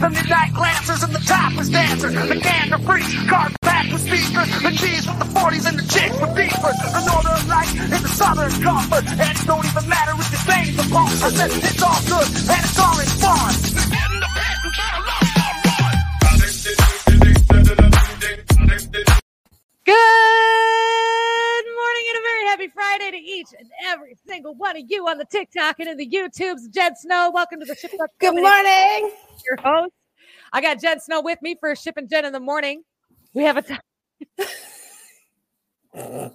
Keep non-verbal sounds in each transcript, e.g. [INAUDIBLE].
The midnight glancers and the topless dancers. The gander freaks, cars packed with speakers. The cheese with the 40s and the chicks with beefers. The northern light and the southern comfort. And it don't even matter if your thing's a punk. I said it's all good and it's all in fun. Good morning and a very happy Friday to each and every single one of you on the TikTok and in the YouTubes. Jen Snow, welcome to the Ship Good morning. Your host. I got Jen Snow with me for Ship and Jen in the morning. We have a t- [LAUGHS]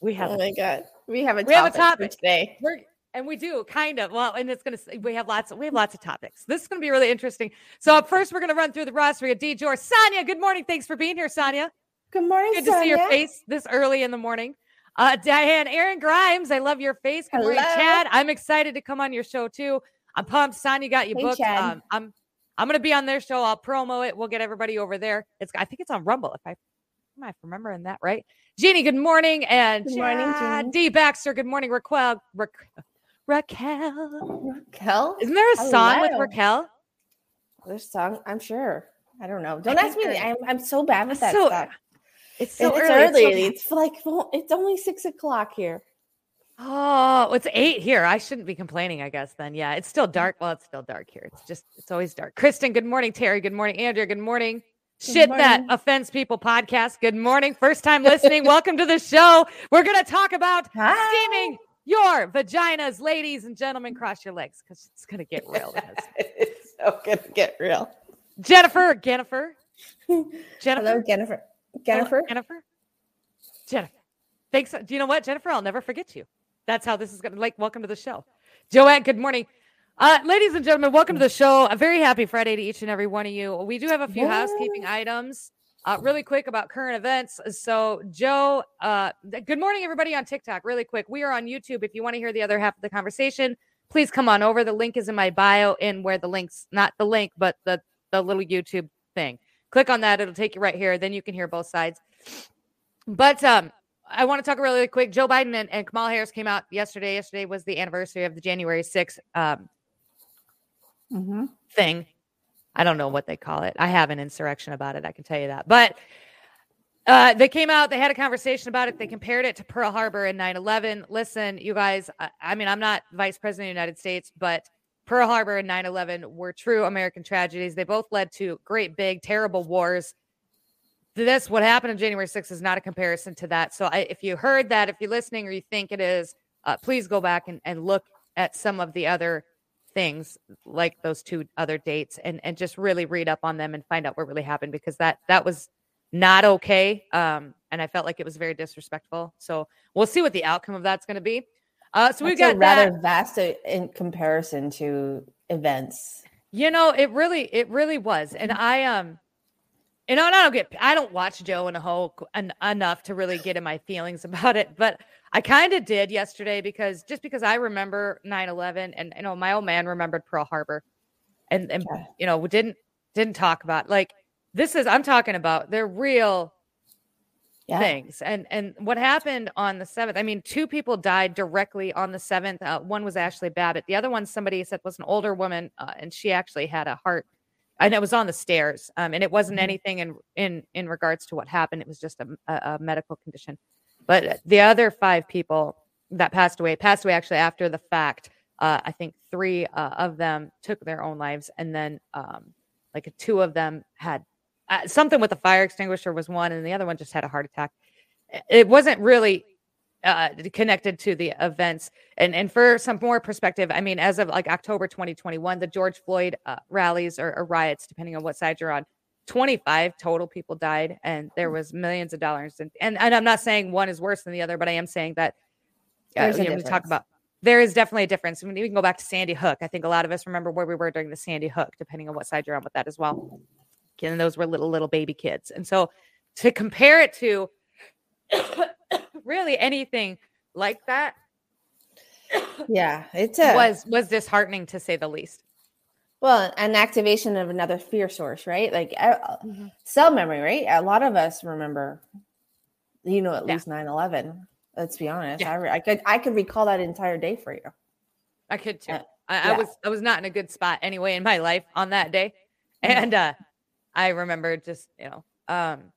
we have Oh my god, we have a We have a topic, today. we're and we do kind of well, and it's gonna we have lots of we have lots of topics. This is gonna be really interesting. So up first, we're gonna run through the roster. We got D. George, Sonia. Good morning. Thanks for being here, Sonia. Good morning, Good to see your face this early in the morning. Uh, Diane, Aaron Grimes, I love your face. Good morning, Chad. I'm excited to come on your show too. I'm pumped. Sonia got you Hey, booked. Um, I'm I'm gonna be on their show. I'll promo it. We'll get everybody over there. It's I think it's on Rumble. If I am I remembering that right? Jeannie, good morning, and Good morning, Chad Jeannie. D. Baxter. Good morning, Raquel. Ra- Raquel. Raquel. Isn't there a song with Raquel? This song, I'm sure. I don't know. Don't think ask me. I'm, I'm so bad with that So- stuff. It's so it's early. early. It's like well, it's only six o'clock here. Oh, it's eight here. I shouldn't be complaining, I guess, then. Yeah, it's still dark. Well, it's still dark here. It's just, it's always dark. Kristen, good morning. Terry, good morning. Andrea, good morning. Good Shit that offends people podcast. Good morning. First time listening. Welcome to the show. We're going to talk about Hi. steaming your vaginas, ladies and gentlemen. Cross your legs because it's going to get real. [LAUGHS] it's so gonna get real. Jennifer, Jennifer, Jennifer, [LAUGHS] Hello, Jennifer. Jennifer. Jennifer, Jennifer. Thanks. Do you know what, Jennifer? I'll never forget you. That's how this is going to like. Welcome to the show, Joanne, Good morning, uh, ladies and gentlemen. Welcome to the show. A very happy Friday to each and every one of you. We do have a few housekeeping items, uh, really quick about current events. So, Joe, uh, good morning, everybody on TikTok. Really quick, we are on YouTube. If you want to hear the other half of the conversation, please come on over. The link is in my bio, and where the links, not the link, but the the little YouTube thing. Click on that; it'll take you right here. Then you can hear both sides. But um, I want to talk really quick. Joe Biden and, and Kamala Harris came out yesterday. Yesterday was the anniversary of the January 6th um, Mhm. thing. I don't know what they call it. I have an insurrection about it. I can tell you that. But uh, they came out, they had a conversation about it. They compared it to Pearl Harbor and 9 11. Listen, you guys, I, I mean, I'm not vice president of the United States, but Pearl Harbor and 9 11 were true American tragedies. They both led to great, big, terrible wars. This, what happened on January 6th, is not a comparison to that. So I, if you heard that, if you're listening or you think it is, uh, please go back and, and look at some of the other things like those two other dates and and just really read up on them and find out what really happened because that that was not okay um and i felt like it was very disrespectful so we'll see what the outcome of that's going to be uh so we've got a that rather vast uh, in comparison to events. you know it really it really was and i um you know and i don't get i don't watch joe and a whole en- enough to really get in my feelings [LAUGHS] about it but i kind of did yesterday because just because i remember 9-11 and you know my old man remembered pearl harbor and and Okay. you know we didn't didn't talk about like this is i'm talking about they're real Yeah. things and and what happened on the 7th i mean two people died directly on the 7th uh, one was ashli babbitt the other one somebody said was an older woman uh, and she actually had a heart and it was on the stairs um, and it wasn't Mhm. anything in in in regards to what happened it was just a, a, a medical condition but the other five people that passed away passed away actually after the fact uh, i think three uh, of them took their own lives and then um, like two of them had uh, something with the fire extinguisher was one and the other one just had a heart attack it wasn't really uh, connected to the events and and for some more perspective i mean as of like october 2021 the george floyd uh, rallies or, or riots depending on what side you're on 25 total people died and there was millions of dollars and and, and i'm not saying one is worse than the other but i am saying that uh, There's a you know, we talk about there is definitely a difference. I mean, we can go back to Sandy Hook. I think a lot of us remember where we were during the Sandy Hook, depending on what side you're on with that as well. And those were little little baby kids. And so to compare it to [COUGHS] really anything like that Yeah. it was was disheartening to say the least. well an activation of another fear source, right? Like uh, Mhm. cell memory, right? A lot of us remember, you know, at Yeah. least 9 11. Let's be honest. Yeah. I, re- I could I could recall that entire day for you. I could too. Uh, I, I was I was not in a good spot anyway in my life on that day, Mhm. and uh, I remember just you know, um,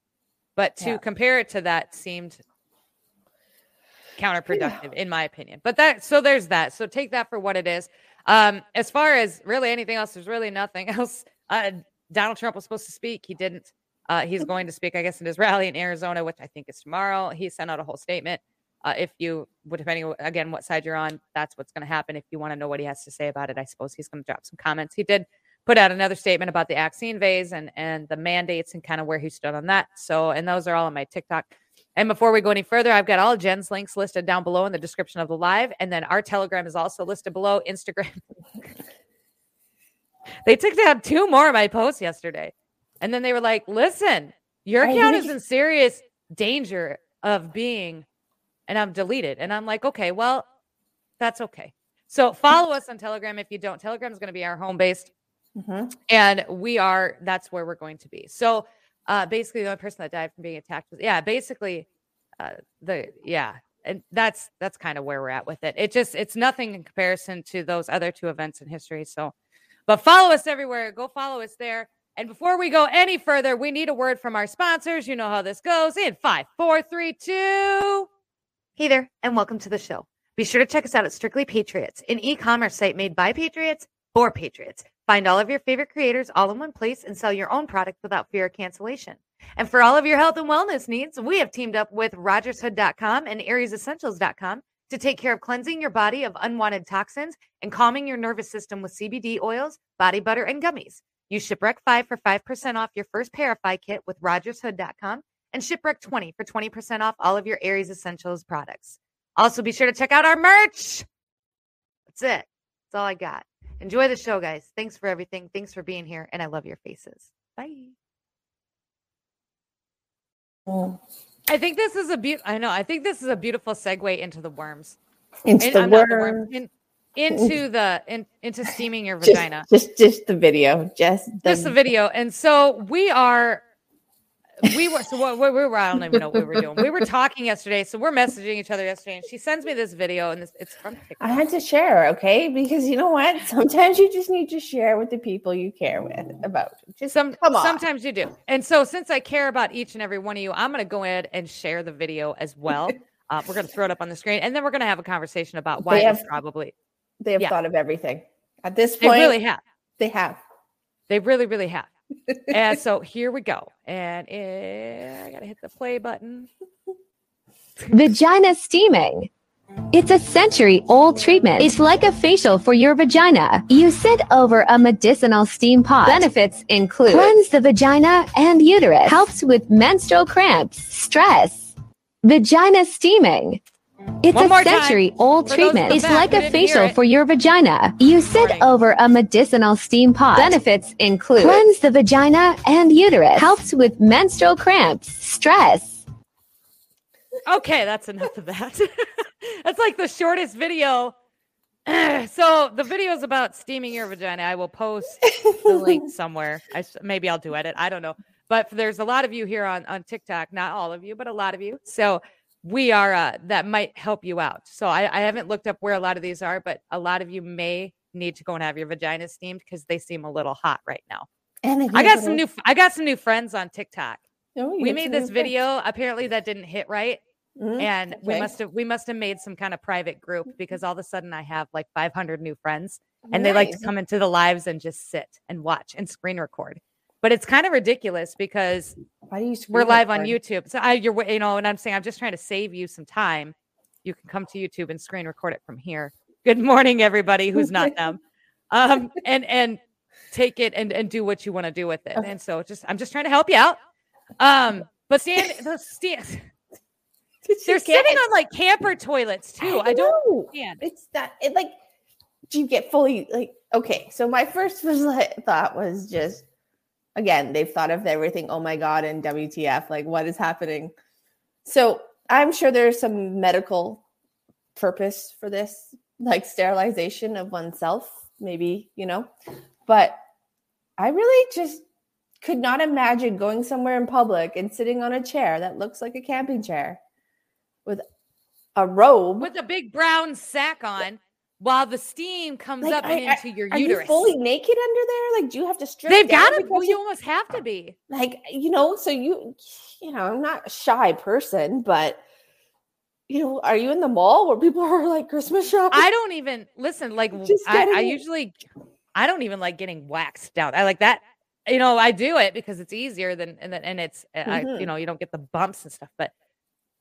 but to Yeah. compare it to that seemed counterproductive in my opinion. But that so there's that. So take that for what it is. Um, as far as really anything else, there's really nothing [LAUGHS] else. Uh, Donald Trump was supposed to speak. He didn't. Uh, he's going to speak, I guess, in his rally in Arizona, which I think is tomorrow. He sent out a whole statement. Uh, if you, would depending again what side you're on, that's what's going to happen. If you want to know what he has to say about it, I suppose he's going to drop some comments. He did put out another statement about the vaccine phase and and the mandates and kind of where he stood on that. So, and those are all on my TikTok. And before we go any further, I've got all Jen's links listed down below in the description of the live, and then our Telegram is also listed below. Instagram. [LAUGHS] they took down two more of my posts yesterday, and then they were like, "Listen, your oh, account is in serious danger of being," and I'm deleted. And I'm like, "Okay, well, that's okay." So follow us on Telegram if you don't. Telegram is going to be our home base Mhm. and we are that's where we're going to be. So uh basically the only person that died from being attacked was yeah basically uh the yeah and that's that's kind of where we're at with it. It just it's nothing in comparison to those other two events in history so. But follow us everywhere. Go follow us there. And before we go any further we need a word from our sponsors. You know how this goes. In five four three two. Hey there and welcome to the show. Be sure to check us out at strictly patriots an e-commerce site made by patriots for patriots Find all of your favorite creators all in one place and sell your own product without fear of cancellation. And for all of your health and wellness needs, we have teamed up with RogersHood.com and AriesEssentials.com to take care of cleansing your body of unwanted toxins and calming your nervous system with CBD oils, body butter, and gummies. Use Shipwreck 5 for 5% off your first Parify kit with RogersHood.com and Shipwreck 20 for 20% off all of your Aries Essentials products. Also, be sure to check out our merch. That's it. That's all I got. Enjoy the show, guys. Thanks for everything. Thanks for being here. And I love your faces. Bye. I think this is a beaut. I know. I think this is a beautiful segue into the worms. Into In- the I'm not worm. In, into the in, into steaming your Just, vagina. just, just the video. Just the, Just the video. And so we are. We were so what, we were. I don't even know what we were doing. We were talking yesterday. So we're messaging each other yesterday, and she sends me this video, and this it's from TikTok. I had to share, okay? Because you know what? Sometimes you just need to share with the people you care with about. Just Some come on. sometimes you do. And so since I care about each and every one of you, I'm going to go ahead and share the video as well. [LAUGHS] Uh, we're going to throw it up on the screen, and then we're going to have a conversation about why They have- probably they have yeah. thought of everything. At this point. they really have. they have. They really, really have. and so [LAUGHS] here we go. And eh, I got to hit the play button. Vagina steaming. It's a century old treatment. It's like a facial for your vagina. You sit over a medicinal steam pot. Benefits include cleanse the vagina and uterus, helps with menstrual cramps, stress. Vagina steaming. It's One a more time, century old for treatment. It's back like a facial for your vagina. You sit Morning. over a medicinal steam pot. Benefits include cleanse the vagina and uterus, helps with menstrual cramps, stress. Okay, that's enough of that. [LAUGHS] that's like the shortest video. [CLEARS THROAT] so the video is about steaming your vagina. I will post the link [LAUGHS] somewhere. I maybe I'll do edit. I don't know. But there's a lot of you here on on TikTok, not all of you, but a lot of you. So we are uh, that might help you out. So I, I haven't looked up where a lot of these are, but a lot of you may need to go and have your vagina steamed because they seem a little hot right now. And I got some new I got some new friends on TikTok. Oh, We made this video. Apparently that didn't hit right Mhm. and we must have we must have made some kind of private group because all of a sudden I have like 500 new friends and they like to come into the lives and just sit and watch and screen record. But it's kind of ridiculous because Why do you we're live on? YouTube. So I you're you know and I'm saying I'm just trying to save you some time. You can come to YouTube and screen record it from here. Good morning everybody who's not [LAUGHS] them. Um and and take it and and do what you want to do with it. Okay. And so just I'm just trying to help you out. Um but stand the stand [LAUGHS] they're sitting can't. on like camper toilets too. I, don't understand. It's that it like do you get fully like okay? So my first was [LAUGHS] like thought was just again they've thought of everything. Oh my god! And WTF? Like what is happening? So I'm sure there's some medical purpose for this, like sterilization of oneself, maybe you know. But I really just could not imagine going somewhere in public and sitting on a chair that looks like a camping chair with a robe With a big brown sack on, while the steam comes Like, up are- and into your Are you uterus. fully naked under there? Like, do you have to strip? They've got to. Well, you you- almost have to be. like you know. So you, you know, I'm not a shy person, but you know, are you in the mall where people are like Christmas shopping? I don't even listen. Like I, I usually, I don't even like getting waxed down. I like that. You know, I do it because it's easier than and and it's uh, I, you Mhm. know you don't get the bumps and stuff. But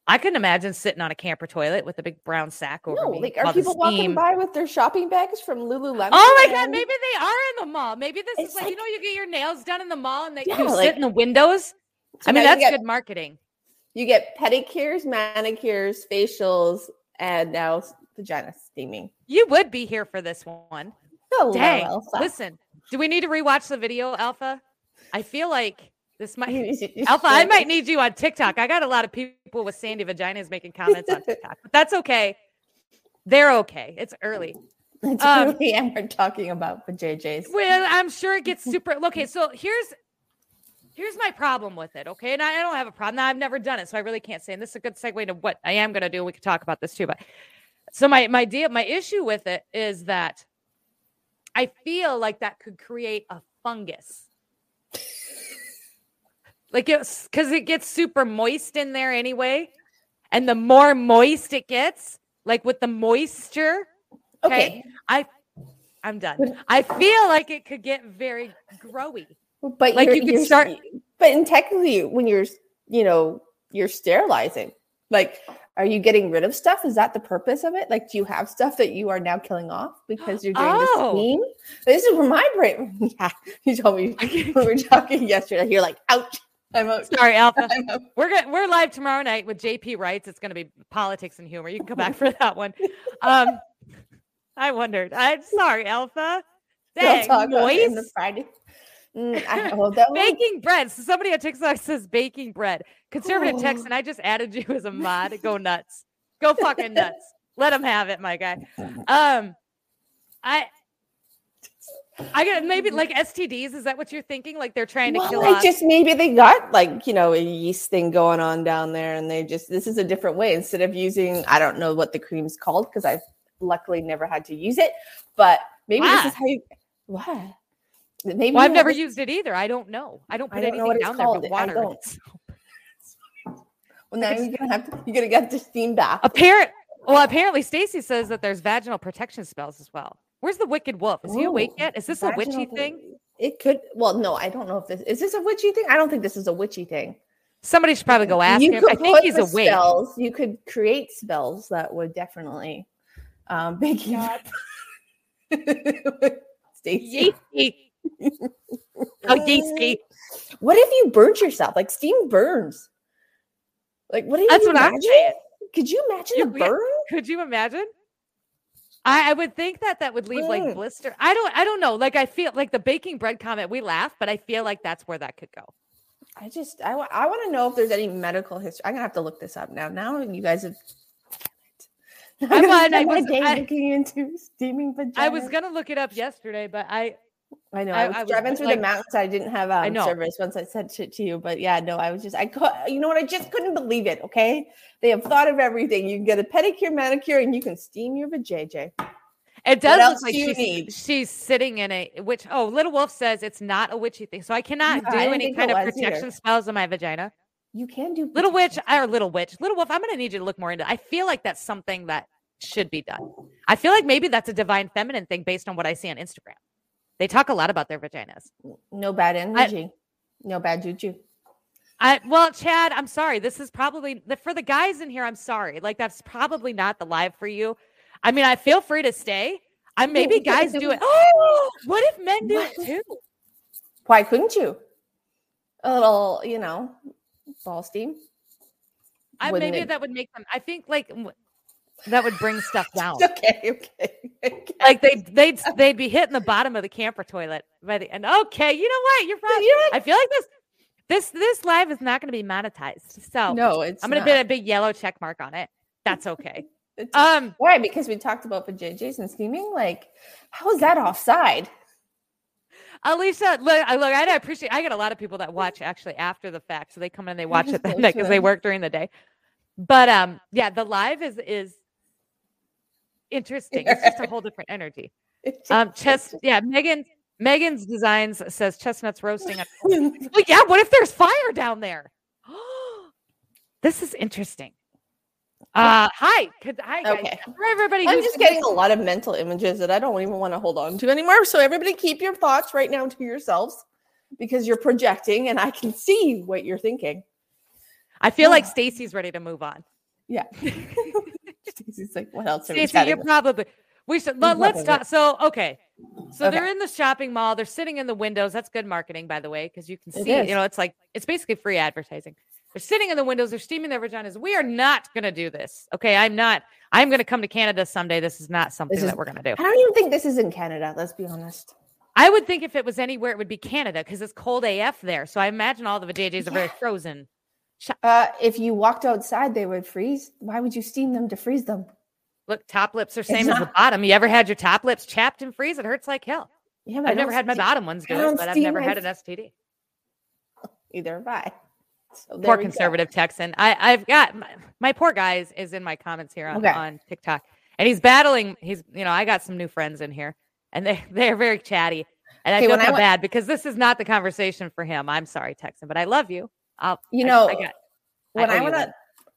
I couldn't imagine sitting on a camper toilet with a big brown sack over no, me. like are people walking by with their shopping bags from Lululemon? Oh my god, maybe they are in the mall. Maybe this It's is like, you know you get your nails done in the mall and they Yeah, you like- sit in the windows. So I mean that's get- good marketing. You get pedicures, manicures, facials, and now vagina steaming. You would be here for this one. Hello, Dang. Elsa. Listen, do we need to rewatch the video, Alpha? I feel like this might [LAUGHS] Alpha, I might need you on TikTok. I got a lot of people with sandy vaginas making comments on TikTok, but that's okay. They're okay. It's early. It's um, early and we're talking about vajayjays. Well, I'm sure it gets [LAUGHS] super. Okay, so here's here's my problem with it. Okay, and I, I don't have a problem. Now, I've never done it, so I really can't say. And this is a good segue to what I am going to do. We could talk about this too. But so my my deal, my issue with it is that I feel like that could create a fungus. Like it's because it gets super moist in there anyway. And the more moist it gets, like with the moisture, okay, Okay, I I'm done. I feel like it could get very growy. but like you could start- But in technically, when you're, you know, you're sterilizing. Like, are you getting rid of stuff? Is that the purpose of it? Like, do you have stuff that you are now killing off because you're doing Oh. the steam? This is where my brain. [LAUGHS] Yeah, you told me we were talking yesterday. You're like, ouch. I'm. Sorry, Alpha. [LAUGHS] We're going we're live tomorrow night with JP Wrights. It's gonna be politics and humor. You can come back for that one. [LAUGHS] Um I wondered. I'm sorry, Alpha. Dang, talk about in the. Friday. Mm, I [LAUGHS] know that. Baking bread. So somebody on TikTok says baking bread. Conservative text, Oh. and I just added you as a mod. Go nuts. Go fucking nuts. Let them have it, my guy. Um, I, I got maybe like STDs. Is that what you're thinking? Like they're trying to Well, kill like off. just maybe they got like you know a yeast thing going on down there, and they just this is a different way instead of using I don't know what the cream's called because I've luckily never had to use it, but maybe this ah. is how you what maybe well, I've never this- used it either. I don't know. I don't I put don't know anything down there but water. [LAUGHS] Well, now you're gonna have to you're gonna get the steam bath. Apparent. Well, apparently Stacy says that there's vaginal protection spells as well. Where's the wicked wolf? Is he awake yet? Is this a witchy thing? It could. Well, no, I don't know if this is this a witchy thing. I don't think this is a witchy thing. Somebody should probably go ask you him. could I think he's awake. Spells. You could create spells that would definitely um, [LAUGHS] make you. [LAUGHS] Stacey, Yeasty. [LAUGHS] oh, yeasty. what if you burnt yourself? Like steam burns. Like what? do That's you what I'm saying. Could you imagine You- the yeah. burn? Could you imagine? I, I would think that that would leave like Mm. blister. I don't. I don't know. Like I feel like the baking bread comment. We laugh, but I feel like that's where that could go. I just I, I want to know if there's any medical history. I'm gonna have to look this up now. Now you guys have. I'm I [LAUGHS] gonna was- I was- I- into steaming. I was gonna look it up yesterday, but I I know. I- I, was I was driving through like- the mountains. I didn't have um, service once I said shit to you, but yeah, no, I was just I could. You know what? I just couldn't believe it. Okay, they have thought of everything. You can get a pedicure, manicure, and you can steam your vajayjay. It does else look like do she's, need? she's sitting in a which oh little wolf says it's not a witchy thing. So I cannot Yeah, do didn't any kind of was either. protection spells on my vagina. You can do Little witch or little witch. Little wolf, I'm gonna need you to look more into it. I feel like that's something that should be done. I feel like maybe that's a divine feminine thing based on what I see on Instagram. They talk a lot about their vaginas. No bad energy. no bad juju. I well, Chad, I'm sorry. This is probably the, for the guys in here. I'm sorry. Like that's probably not the live for you. I mean, I feel free to stay. I maybe guys do it. Oh, what if men do it too? Why couldn't you? A little, you know, ball steam. I maybe it- that would make them. I think like that would bring stuff [LAUGHS] down. Okay, okay. okay. like they they'd they'd be hitting the bottom of the camper toilet by the end. Okay, you know what? You're probably. You're I feel like this this this live is not going to be monetized. So no, it's I'm going to put a big yellow check mark on it. That's okay. [LAUGHS] Um. Why? Because we talked about vajayjays and steaming. Like, how is that offside? Alicia, look, I look, I appreciate. I get a lot of people that watch actually after the fact, so they come in and they watch it that night because they work during the day. But um, yeah, the live is is interesting. It's just a whole different energy. [LAUGHS] Um, chest, yeah, Megan. Megan's designs says chestnuts roasting. [LAUGHS] [LAUGHS] Well, yeah. What if there's fire down there? [GASPS] this is interesting. Uh, hi, could, hi, guys. Okay. For everybody, I'm just getting a lot of mental images that I don't even want to hold on to anymore. So everybody keep your thoughts right now to yourselves because you're projecting and I can see what you're thinking. I feel like Stacy's ready to move on. Yeah. Stacey's like, what else are we Stacey, you're probably we should let, let's got stop. So okay, so Okay. they're in the shopping mall. They're sitting in the windows. That's good marketing, by the way, because you can see. You know, it's like it's basically free advertising. They're sitting in the windows. They're steaming their vaginas. We are not going to do this. Okay, I'm not. I'm going to come to Canada someday. This is not something is- that we're going to do. I don't even think this is in Canada, let's be honest. I would think if it was anywhere, it would be Canada because it's cold AF there. So I imagine all the vajayjays are very frozen. Uh, if you walked outside, they would freeze. Why would you steam them to freeze them? Look, top lips are same as the bottom. You ever had your top lips chapped and freeze? It hurts like hell. Yeah, I've never had my bottom ones do it, but I've never had an STD. Either have I. So poor we go. conservative Texan. I, I've got my, my poor guy is, in my comments here on, Okay. on TikTok, and he's battling. He's you know I got some new friends in here, and they [LAUGHS] they're very chatty, and I Okay, feel I went- bad because this is not the conversation for him. I'm sorry, Texan, but I love you. I'll You know, I, got when owe I, went on,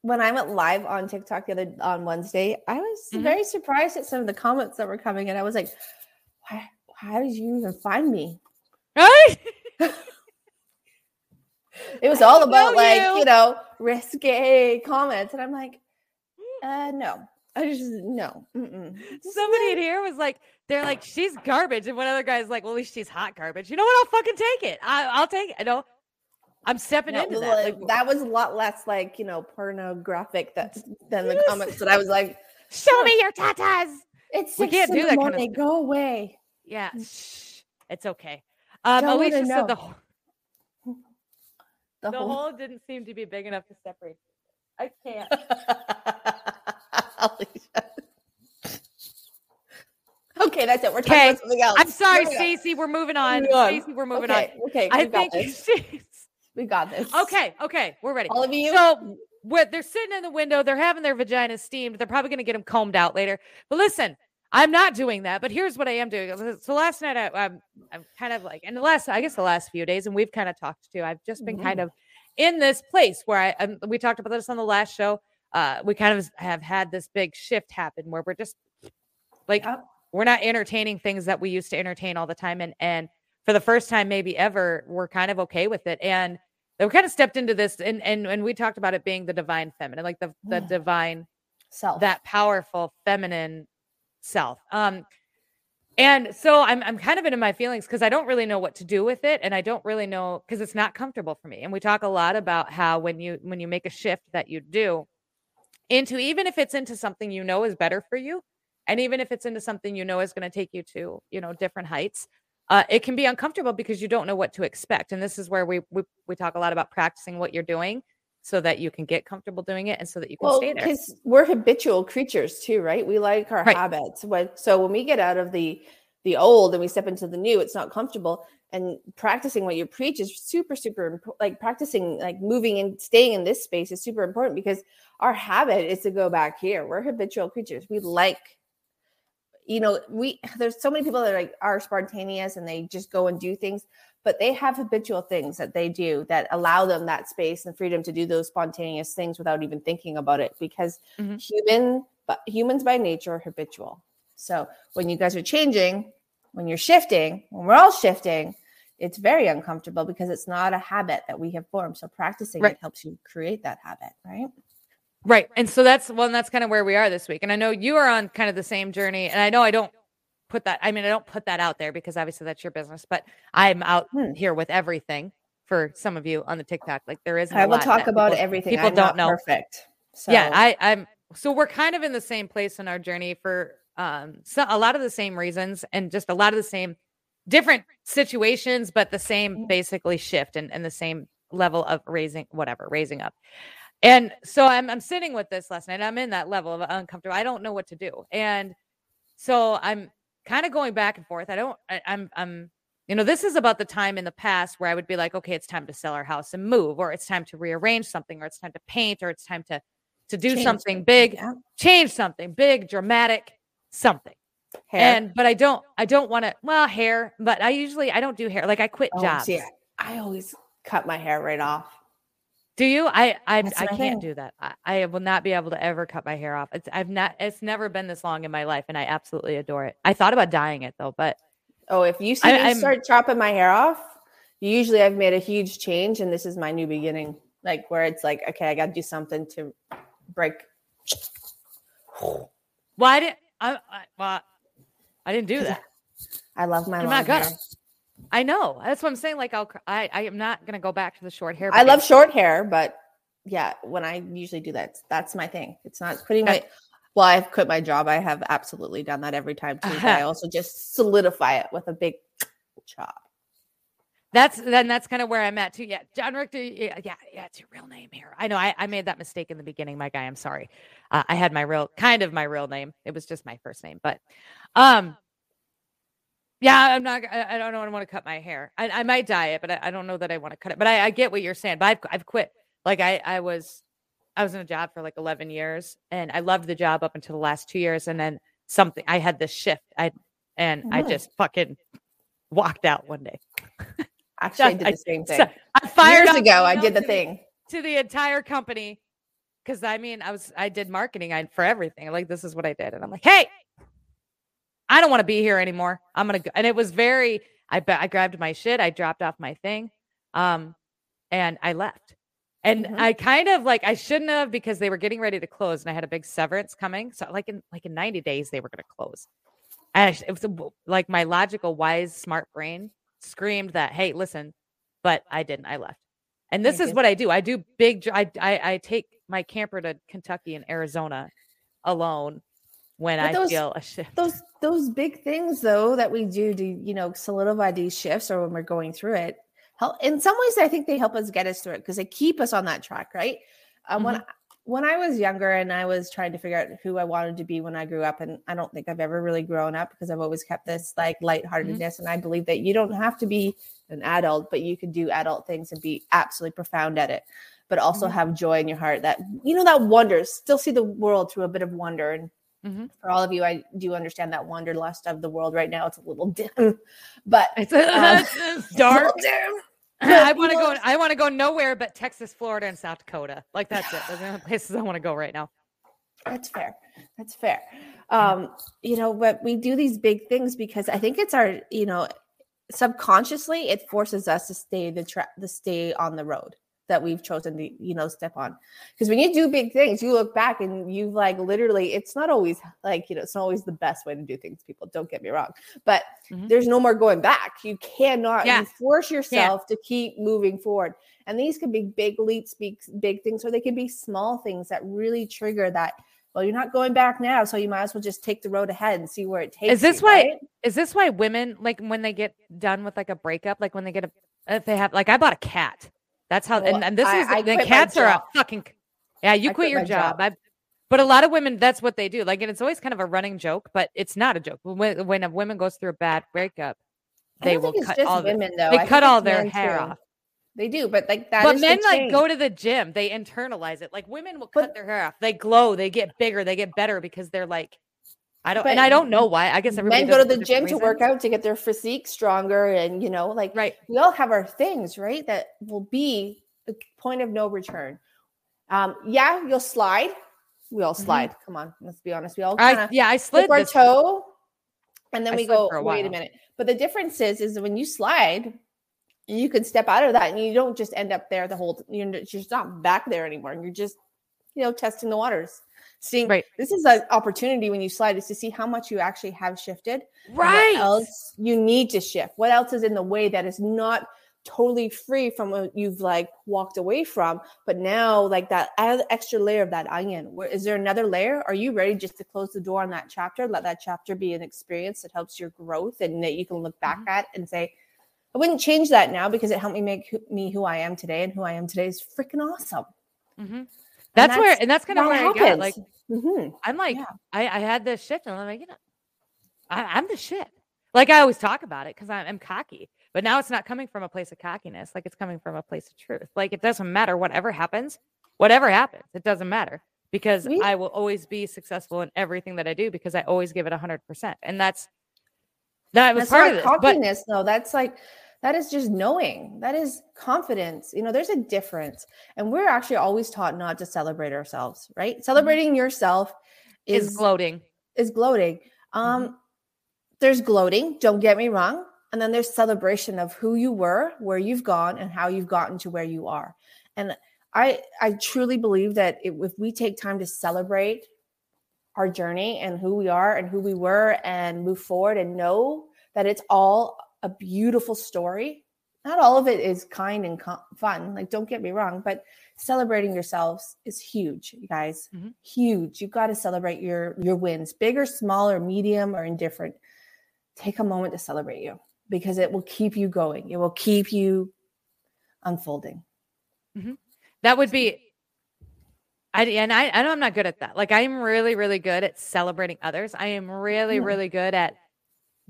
when I went live on TikTok the other on Wednesday, I was Mhm. very surprised at some of the comments that were coming, and I was like, "Why? How did you even find me?" Right? [LAUGHS] It was all about know like you. you know risque comments, and I'm like, uh, no, I just no. Mm-mm. Somebody in here was like, they're like, she's garbage, and one other guy's like, well, at least she's hot garbage. You know what? I'll fucking take it. I, I'll take it. I know. I'm stepping No, into that. Like, that was a lot less like you know pornographic that than the comments that I was like, show me your tatas. it's We can't do that kind of. Go away. Yeah, shh, it's okay. Um, Don't Alicia said the know. The, the whole. hole didn't seem to be big enough to separate. I can't. [LAUGHS] Okay, that's it. We're talking Okay, about something else. I'm sorry, Stacy. We're moving on. On. Stacey, we're moving okay, Okay. I think this. [LAUGHS] we got this. okay. Okay, we're ready. all of you. So what they're sitting in the window, they're having their vaginas steamed. They're probably going to get them combed out later. But listen, I'm not doing that. But here's what I am doing. So last night, I, I'm I'm kind of like, and the last, I guess, the last few days, and we've kind of talked too. I've just been kind of in this place where I, um, we talked about this on the last show. Uh, we kind of have had this big shift happen where we're just like Yep. we're not entertaining things that we used to entertain all the time, and and for the first time maybe ever, we're kind of okay with it. And they kind of stepped into this, and and and we talked about it being the divine feminine, like the the Yeah. divine self. that powerful feminine self. Um, and so I'm I'm kind of into my feelings because I don't really know what to do with it, and I don't really know because it's not comfortable for me. And we talk a lot about how when you when you make a shift that you do into even if it's into something you know is better for you, and even if it's into something you know is going to take you to you know different heights. Uh, it can be uncomfortable because you don't know what to expect, and this is where we we, we talk a lot about practicing what you're doing so that you can get comfortable doing it and so that you can well, stay there. because we're habitual creatures too, right? We like our Right. habits. So when we get out of the the old and we step into the new, it's not comfortable. And practicing what you preach is super, super impo- like practicing, like moving and staying in this space is super important because our habit is to go back here. We're habitual creatures. We like, you know, we there's so many people that are like are spontaneous and they just go and do things, but they have habitual things that they do that allow them that space and freedom to do those spontaneous things without even thinking about it because Mhm. human but humans by nature are habitual. So when you guys are changing, when you're shifting, when we're all shifting, it's very uncomfortable because it's not a habit that we have formed. So practicing Right. it helps you create that habit, right? Right. And so that's well, and that's kind of where we are this week. And I know you are on kind of the same journey. And I know I don't put that, I mean, I don't put that out there because obviously that's your business, but I'm out Hmm. here with everything for some of you on the TikTok. Like there is I will talk about everything. people I'm don't know. perfect. So Yeah, I, I'm so we're kind of in the same place in our journey for um so a lot of the same reasons and just a lot of the same different situations, but the same Mhm. basically shift and, and the same level of raising whatever, raising up. And so I'm I'm sitting with this last night. I'm in that level of uncomfortable. I don't know what to do. And so I'm kind of going back and forth. I don't I, I'm I'm you know, this is about the time in the past where I would be like, okay, it's time to sell our house and move, or it's time to rearrange something, or it's time to paint, or it's time to to do Change something big, yeah. change something big, dramatic. something. Hair. And but I don't I don't want to well hair, but I usually I don't do hair. Like I quit Oh, jobs. I always cut my hair right off. Do you? I I That's I can't do that. I, I will not be able to ever cut my hair off. It's I've not it's never been this long in my life and I absolutely adore it. I thought about dyeing it though, but Oh, if you see I- me start chopping my hair off, usually I've made a huge change, and this is my new beginning. Like where it's like, okay, I got to do something to break. why did I, I well I didn't do that. I love my I'm long not gonna. I know. That's what I'm saying. Like I'll I I am not gonna go back to the short hair. I love short hair, but yeah, when I usually do that, that's my thing. It's not putting my. Well, I've quit my job. I have absolutely done that every time too. I Uh-huh. [LAUGHS] also just solidify it with a big [TSK] chop. That's then that's kind of where I'm at too. Yeah, John Richter. Yeah, yeah, yeah, it's your real name here. I know I, I made that mistake in the beginning, my guy. I'm sorry. Uh, I had my real kind of my real name. It was just my first name, but um, yeah, I'm not. I, I don't know. I want to cut my hair. I, I might dye it, but I, I don't know that I want to cut it. But I, I get what you're saying. But I've I've quit. Like I I was I was in a job for like 11 years, and I loved the job up until the last two years, and then something I had this shift. I and I Really? just fucking walked out one day. [LAUGHS] Actually, I did the same So thing. I fired Years ago, I did the thing. to the entire company because I mean I was I did marketing I, for everything. Like this is what I did, and I'm like, hey, I don't want to be here anymore. I'm gonna go. And it was very. I bet I grabbed my shit. I dropped off my thing, um, and I left. And Mhm. I kind of like I shouldn't have because they were getting ready to close, and I had a big severance coming. So like in like in 90 days they were gonna close. And it was like my logical, wise, smart brain screamed that, hey, listen, but I didn't. I left. And this is what I do. I do big. I, I I take my camper to Kentucky and Arizona alone when But I those- feel a shift. those those big things though that we do to you know solidify these shifts or when we're going through it help in some ways i think they help us get us through it because they keep us on that track right um, when when i was younger and i was trying to figure out who i wanted to be when i grew up and i don't think i've ever really grown up because i've always kept this like lightheartedness and i believe that you don't have to be an adult but you can do adult things and be absolutely profound at it but also Mhm. have joy in your heart that you know that wonder still see the world through a bit of wonder and Mhm. for all of you, I do understand that wanderlust of the world right now. It's a little [LAUGHS] dim, but It's, [LAUGHS] Um, [LAUGHS] it's- dark. It's dim. I want to go. I want to go nowhere but Texas, Florida, and South Dakota. Like that's it. Those are the places I want to go right now. That's fair. That's fair. Um, you know, but we do these big things because I think it's our, you know, subconsciously it forces us to stay the track, to stay on the road that we've chosen to, you know, step on. Because when you do big things, you look back and you've like literally, it's not always like, you know, it's not always the best way to do things. People don't get me wrong, but Mhm. there's no more going back. You cannot. Yeah. You force yourself to keep moving forward. And these can be big leaps, big, big things, or they can be small things that really trigger that. Well, you're not going back now, so you might as well just take the road ahead and see where it takes. Is this you, why- right? Is this why women like when they get done with like a breakup, like when they get a if they have like I bought a cat. That's how Well, and, and this I- is I the cats are a fucking yeah. You quit quit your job. job. But a lot of women, that's what they do. Like, and it's always kind of a running joke, but it's not a joke. When when a woman goes through a bad breakup, they will cut all women though. they I cut all their hair too. off. They do, but like that. but men like go to the gym, they internalize it. Like women will But- cut their hair off. They glow, they get bigger, they get better because they're like, I don't, and I don't know why. I guess everybody men go to the gym different to work out to get their physique stronger, and you know, like Right. we all have our things, right? That will be a point of no return. Um, yeah, you'll slide. We all Mhm. slide. Come on, let's be honest. We all I kind of yeah, I slid our toe, and then I we go. a Wait a minute. But the difference is, is when you slide, you can step out of that, and you don't just end up there the whole. You're you're just not back there anymore. You're just, you know, testing the waters. Seeing Right. this is an opportunity when you slide is to see how much you actually have shifted Right. What else you need to shift? What else is in the way that is not totally free from what you've like walked away from, but now like that add extra layer of that onion. Where is there another layer? Are you ready just to close the door on that chapter? Let that chapter be an experience that helps your growth and that you can look back Mm-hmm. at and say, I wouldn't change that now because it helped me make me who I am today, and who I am today is freaking awesome. hmm That's, where, and that's kind of That where I get. Like, happens. Mhm. I'm like, Yeah. I, I had this shift, and I'm like, you know, I, I'm the shit. Like I always talk about it because I'm, I'm cocky, but now it's not coming from a place of cockiness. Like it's coming from a place of truth. Like it doesn't matter whatever happens, whatever happens, it doesn't matter because We- I will always be successful in everything that I do because I always give it 100%. And that's that was That's part not of this. But cockiness, though. That's like that is just knowing. That is confidence. You know, there's a difference, and we're actually always taught not to celebrate ourselves. Right? Celebrating yourself Mm-hmm. is is gloating. is gloating. Um, there's gloating. Don't get me wrong. And then there's celebration of who you were, where you've gone, and how you've gotten to where you are. And I I truly believe that if we take time to celebrate our journey and who we are and who we were and move forward and know that it's all a beautiful story. Not all of it is kind and co- fun. Like, don't get me wrong, but celebrating yourselves is huge, you guys. Mhm. Huge. You've got to celebrate your your wins, big or small or medium or indifferent. Take a moment to celebrate you because it will keep you going. It will keep you unfolding. That would be I and I I know I'm not good at that. Like I'm really really good at celebrating others. I am really really good at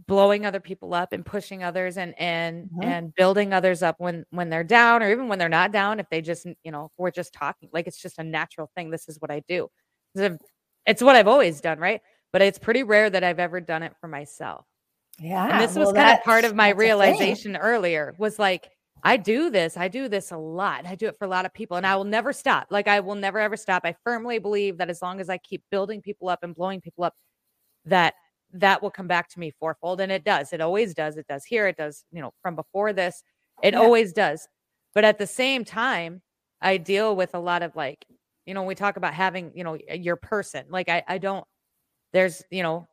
blowing other people up and pushing others and and Mhm. and building others up when when they're down or even when they're not down if they just you know we're just talking like it's just a natural thing this is what i do it's what i've always done right but it's pretty rare that i've ever done it for myself Yeah. and this was well, kind of part of my that's a thing. realization earlier was like i do this i do this a lot i do it for a lot of people and i will never stop like i will never ever stop i firmly believe that as long as i keep building people up and blowing people up that that will come back to me fourfold and it does it always does it does here it does you know from before this it Yeah. always does but at the same time i deal with a lot of like you know we talk about having you know your person like i i don't there's you know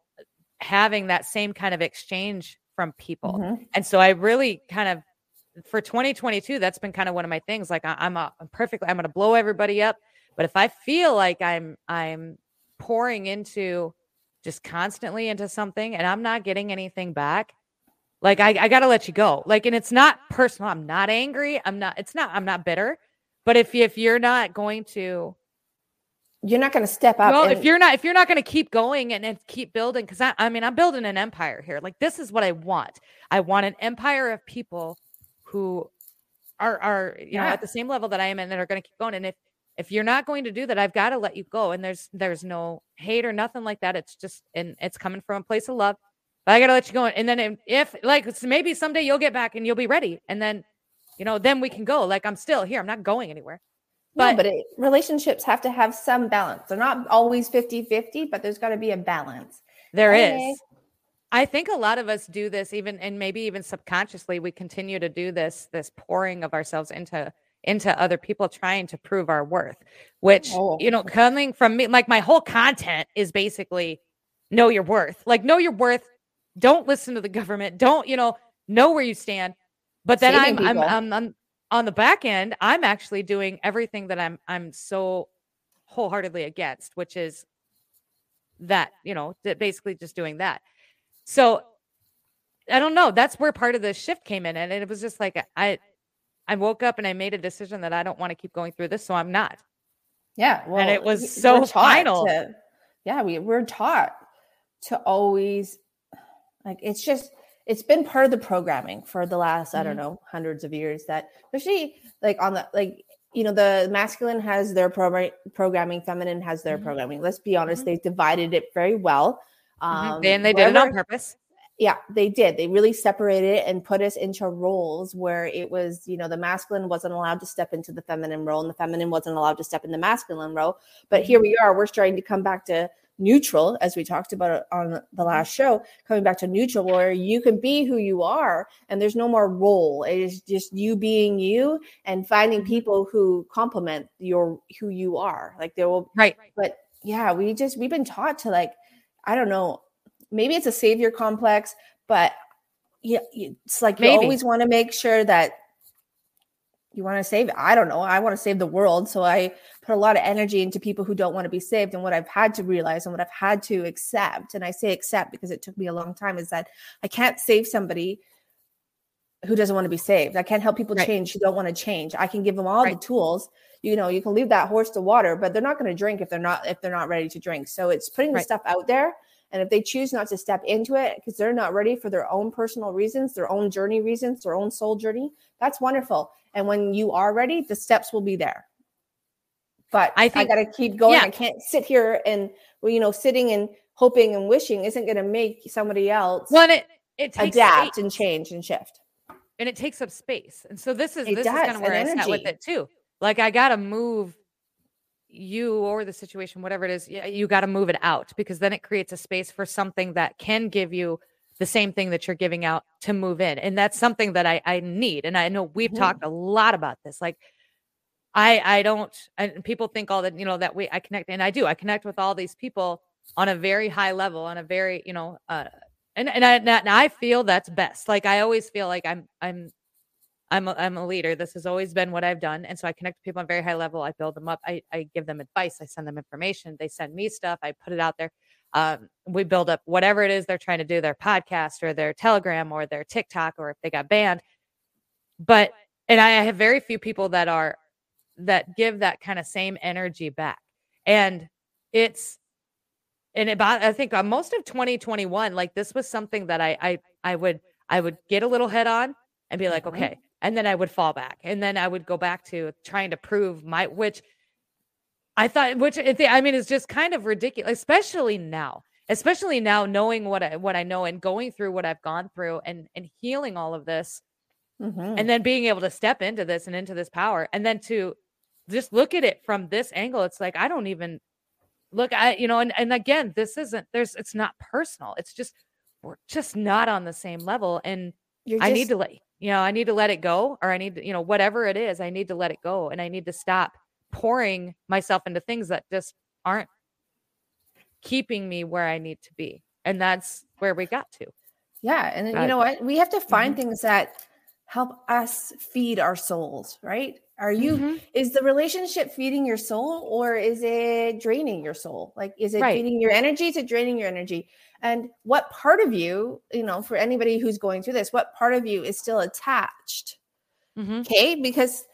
having that same kind of exchange from people Mhm. and so I really kind of for 2022, that's been kind of one of my things. Like I, I'm, a, I'm perfectly, I'm going to blow everybody up. But if I feel like I'm, I'm pouring into just constantly into something and I'm not getting anything back, like I, I got to let you go. Like, and it's not personal. I'm not angry. I'm not, it's not, I'm not bitter. But if, if you're not going to, You're not going to step up. well, and- if you're not, if you're not going to keep going and, and keep building, because I, I mean, I'm building an empire here. Like this is what I want. I want an empire of people who are are you know at the same level that I am and that are going to keep going. And if if you're not going to do that, I've got to let you go. And there's there's no hate or nothing like that. It's just and it's coming from a place of love. But I got to let you go. And then if, like maybe someday you'll get back and you'll be ready, and then you know then we can go. Like I'm still here. I'm not going anywhere. No, But- but it, relationships have to have some balance. They're not always 50 50, but there's got to be a balance. There is. Hey. I think a lot of us do this even and maybe even subconsciously we continue to do this this pouring of ourselves into into other people trying to prove our worth which Oh. you know coming from me like my whole content is basically know your worth like know your worth don't listen to the government don't you know know where you stand but then I'm, I'm. I'm I'm on the back end I'm actually doing everything that I'm I'm so wholeheartedly against which is that you know that basically just doing that so I don't know. That's where part of the shift came in. And it was just like I I woke up and I made a decision that I don't want to keep going through this. So I'm not. Yeah. Well, and it was so final. to- yeah. We, we're taught to always, like, it's just, it's been part of the programming for the last, I don't Mhm. know, hundreds of years that, especially like on the, like, you know, the masculine has their program programming, feminine has their Mhm. programming. Let's be honest, Mhm. they've divided it very well. Mhm. Um, and they did it on purpose. Yeah they did they really separated it and put us into roles where it was you know the masculine wasn't allowed to step into the feminine role and the feminine wasn't allowed to step in the masculine role but here we are we're starting to come back to neutral as we talked about on the last show coming back to neutral where you can be who you are and there's no more role it is just you being you and finding Mhm. people who complement your who you are like there will Right. but yeah we just we've been taught to like i don't know maybe it's a savior complex but yeah it's like you always want to make sure that you want to save i don't know i want to save the world. So i put a lot of energy into people who don't want to be saved and what i've had to realize and what i've had to accept. And i say accept because it took me a long time is that i can't save somebody who doesn't want to be saved. I can't help people Right. change who don't want to change. I can give them all Right. the tools you know you can leave that horse to water but they're not going to drink if they're not if they're not ready to drink. So it's putting the stuff out there and if they choose not to step into it because they're not ready for their own personal reasons their own journey reasons their own soul journey that's wonderful and when you are ready the steps will be there but I I, got to keep going. yeah. I can't sit here and well, you know, sitting and hoping and wishing isn't going to make somebody else Well, it it takes adapt space, and change and shift. and it takes up space. And so this is It this is kind does, of where I sat with it too. Like I gotta move you or the situation, whatever it is, you got to move it out because then it creates a space for something that can give you the same thing that you're giving out to move in. And that's something that I, I need. And I know we've Mhm. talked a lot about this. Like I I don't and people think all that, you know, that we I connect and I do. I connect with all these people on a very high level, on a very, you know, uh and and I and I feel that's best. Like I always feel like I'm I'm I'm a, I'm a leader. This has always been what I've done, and so I connect with people on a very high level. I build them up. I I give them advice. I send them information. They send me stuff. I put it out there. Um, we build up whatever it is they're trying to do, their podcast or their Telegram or their TikTok, or if they got banned. But and I have very few people that are that give that kind of same energy back, and it's and about I think uh, most of 2021, like this was something that I I I would I would get a little head on and be like, Mhm. okay, and then I would fall back, and then I would go back to trying to prove my which I thought, which I mean is just kind of ridiculous, especially now, especially now knowing what I what I know and going through what I've gone through and and healing all of this Mhm. and then being able to step into this and into this power and then to just look at it from this angle it's like i don't even look i you know and, and again this isn't there's it's not personal it's just we're just not on the same level and You're i need to let you know i need to let it go or i need to you know whatever it is i need to let it go and i need to stop pouring myself into things that just aren't keeping me where i need to be and that's where we got to Yeah, and then, you know what? We have to find mhm. things that help us feed our souls, right? Are you Mhm. is the relationship feeding your soul or is it draining your soul? Like is it Right. feeding your energy to draining your energy? And what part of you, you know, for anybody who's going through this, what part of you is still attached? Mhm. Okay? Because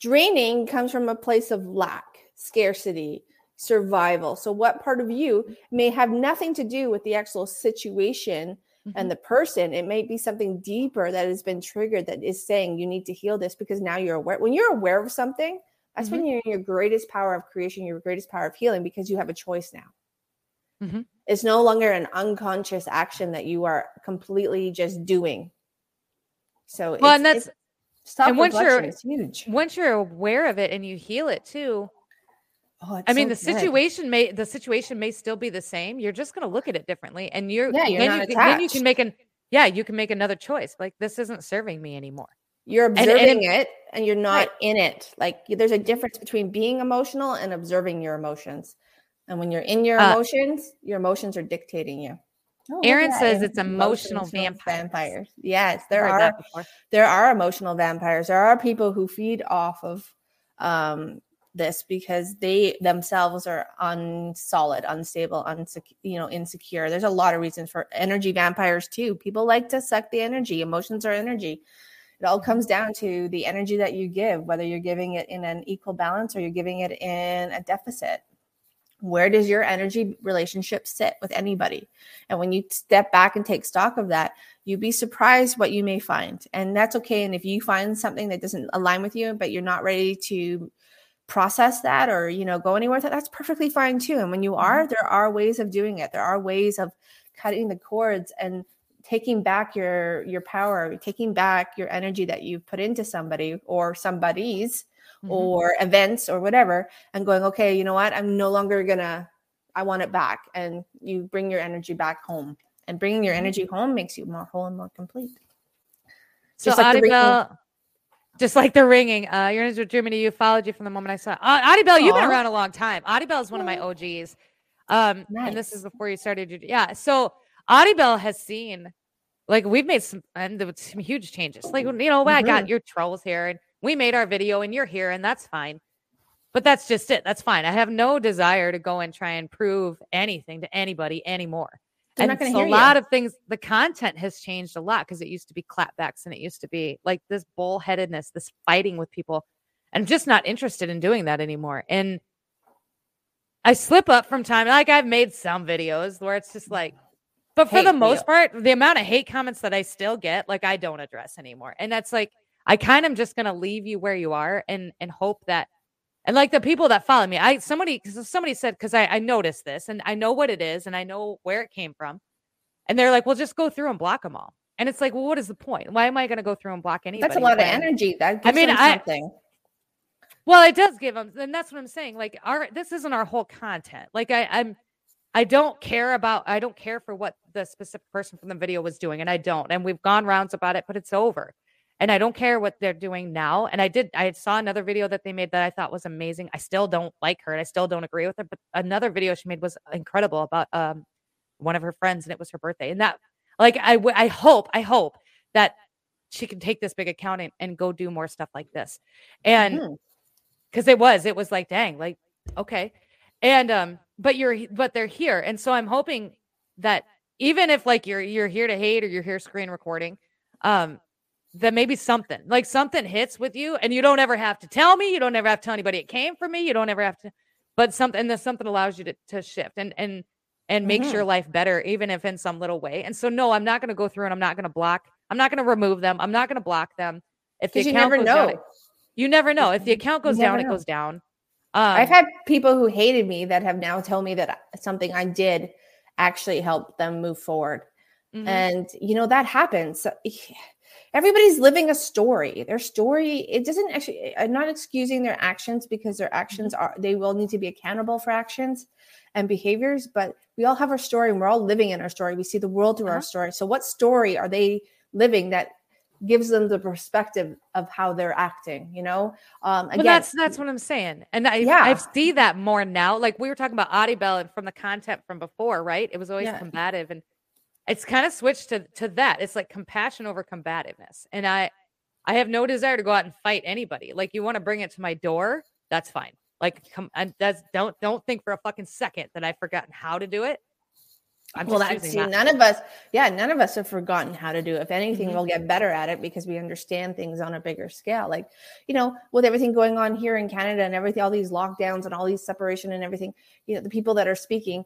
draining comes from a place of lack, scarcity, survival. So what part of you may have nothing to do with the actual situation Mhm. and the person it may be something deeper that has been triggered that is saying you need to heal this because now you're aware when you're aware of something that's when you're in your greatest power of creation your greatest power of healing because you have a choice now Mhm. it's no longer an unconscious action that you are completely just doing. So well it's- and that's and once you're- is huge. once you're aware of it and you heal it too oh, it's i mean so the good. situation may the situation may still be the same. You're just going to look at it differently and you're Yeah, you're then, not you can, then you can make an yeah you can make another choice. Like this isn't serving me anymore. You're and observing it and you're not Right. in it. Like there's a difference between being emotional and observing your emotions and when you're in your Uh, emotions your emotions are dictating you. Oh, Aaron says it's emotional vampires. vampires. Yes there are there are emotional vampires. There are people who feed off of um this because they themselves are unsolid unstable unsecure you know insecure. There's a lot of reasons for energy vampires too. People like to suck the energy. Emotions are energy. It all comes down to the energy that you give whether you're giving it in an equal balance or you're giving it in a deficit where does your energy relationship sit with anybody? And when you step back and take stock of that you'd be surprised what you may find. And that's okay. And if you find something that doesn't align with you but you're not ready to process that or you know go anywhere that that's perfectly fine too. And when you mm-hmm. are there are ways of doing it. There are ways of cutting the cords and taking back your your power taking back your energy that you've put into somebody or somebody's Mhm. or events or whatever and going okay you know what? I'm no longer gonna i want it back. And you bring your energy back home. And bringing your Mhm. energy home makes you more whole and more complete. So just like the ringing- Audibel, just like the ringing uh your energy name's Germany you followed you from the moment i saw uh, Audibel you've been around a long time. Audibel is one of my og's um and this is before you started your, yeah. So Audibel has seen like we've made some and there was some huge changes. Like you know i got mm-hmm. your trolls here and we made our video and you're here and that's fine. But that's just it. That's fine. I have no desire to go and try and prove anything to anybody anymore. They're and not gonna so a lot you. of things the content has changed a lot because it used to be clapbacks and it used to be like this bullheadedness this fighting with people. I'm just not interested in doing that anymore. And i slip up from time like i've made some videos where it's just like but for the most part the amount of hate comments that i still get like i don't address anymore and that's like i kind of just gonna leave you where you are and and hope that And like the people that follow me, I somebody somebody said because I, I noticed this and I know what it is and I know where it came from. And they're like, well, just go through and block them all. And it's like, well, what is the point? Why am I going to go through and block anybody? That's a lot of energy. That I mean, them I-. Well, it does give them, and that's what I'm saying. Like, our this isn't our whole content. Like, I, I'm, I don't care about, I don't care for what the specific person from the video was doing, and I don't. And we've gone rounds about it, but it's over. And I don't care what they're doing now. And I did, I saw another video that they made that I thought was amazing. I still don't like her, and I still don't agree with her. But another video she made was incredible about um one of her friends, and it was her birthday. And that, like, I, w- I hope, I hope that she can take this big account and, and go do more stuff like this. And Mhm. because it was it was like dang like okay and um but you're but they're here. And so i'm hoping that even if like you're you're here to hate or you're here screen recording um that maybe something like something hits with you and you don't ever have to tell me you don't ever have to tell anybody it came from me you don't ever have to but something that something allows you to, to shift and and and makes Mm-hmm. your life better even if in some little way. And so no i'm not going to go through and i'm not going to block i'm not going to remove them i'm not going to block them. If the Because you account never goes down, know. it- you never know. If the account goes down never it goes down um, I've had people who hated me that have now told me that something I did actually helped them move forward. mhm. And you know that happens. Everybody's living a story. Their story, it doesn't actually I'm not excusing their actions because their actions are they will need to be accountable for actions and behaviors, but we all have our story and we're all living in our story. We see the world through Uh-huh. our story. So what story are they living that gives them the perspective of how they're acting, you know? Um But again, that's that's what I'm saying, and I Yeah. I see that more now. Like we were talking about Audie Bell and from the content from before, right? It was always Yeah. combative, and it's kind of switched to to that. It's like compassion over combativeness, and I I have no desire to go out and fight anybody. Like you want to bring it to my door, that's fine. Like come and that's don't don't think for a fucking second that I've forgotten how to do it. I'm well, that's see, not none of us, yeah, none of us have forgotten how to do it. If anything, Mhm. we'll get better at it because we understand things on a bigger scale. Like, you know, with everything going on here in Canada and everything, all these lockdowns and all these separation and everything, you know, the people that are speaking,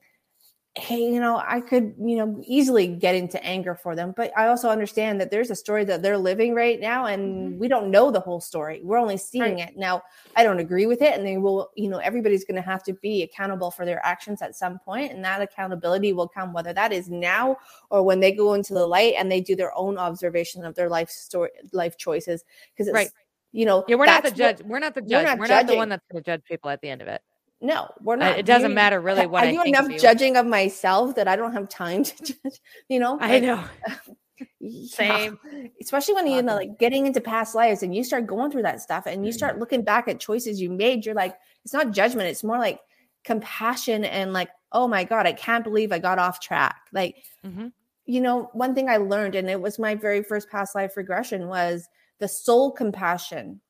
hey, you know, I could, you know, easily get into anger for them. But I also understand that there's a story that they're living right now, and mm-hmm. we don't know the whole story. We're only seeing it. Now, I don't agree with it, and they will, you know, everybody's going to have to be accountable for their actions at some point, and that accountability will come whether that is now or when they go into the light and they do their own observation of their life story, life choices. Because Right. you know, Yeah, we're not the that's what- judge. we're not the we're judge. not We're not the one that's going to judge people at the end of it. No, we're not. it doesn't You- matter really what I do think enough of judging of myself that I don't have time to [LAUGHS] judge. You know, I Like, know. [LAUGHS] yeah. Same. Especially when you know, like getting into past lives and you start going through that stuff and you start looking back at choices you made. You're like, it's not judgment. It's more like compassion and like, oh my god, I can't believe I got off track. Like Mhm. you know, one thing I learned, and it was my very first past life regression, was the soul compassion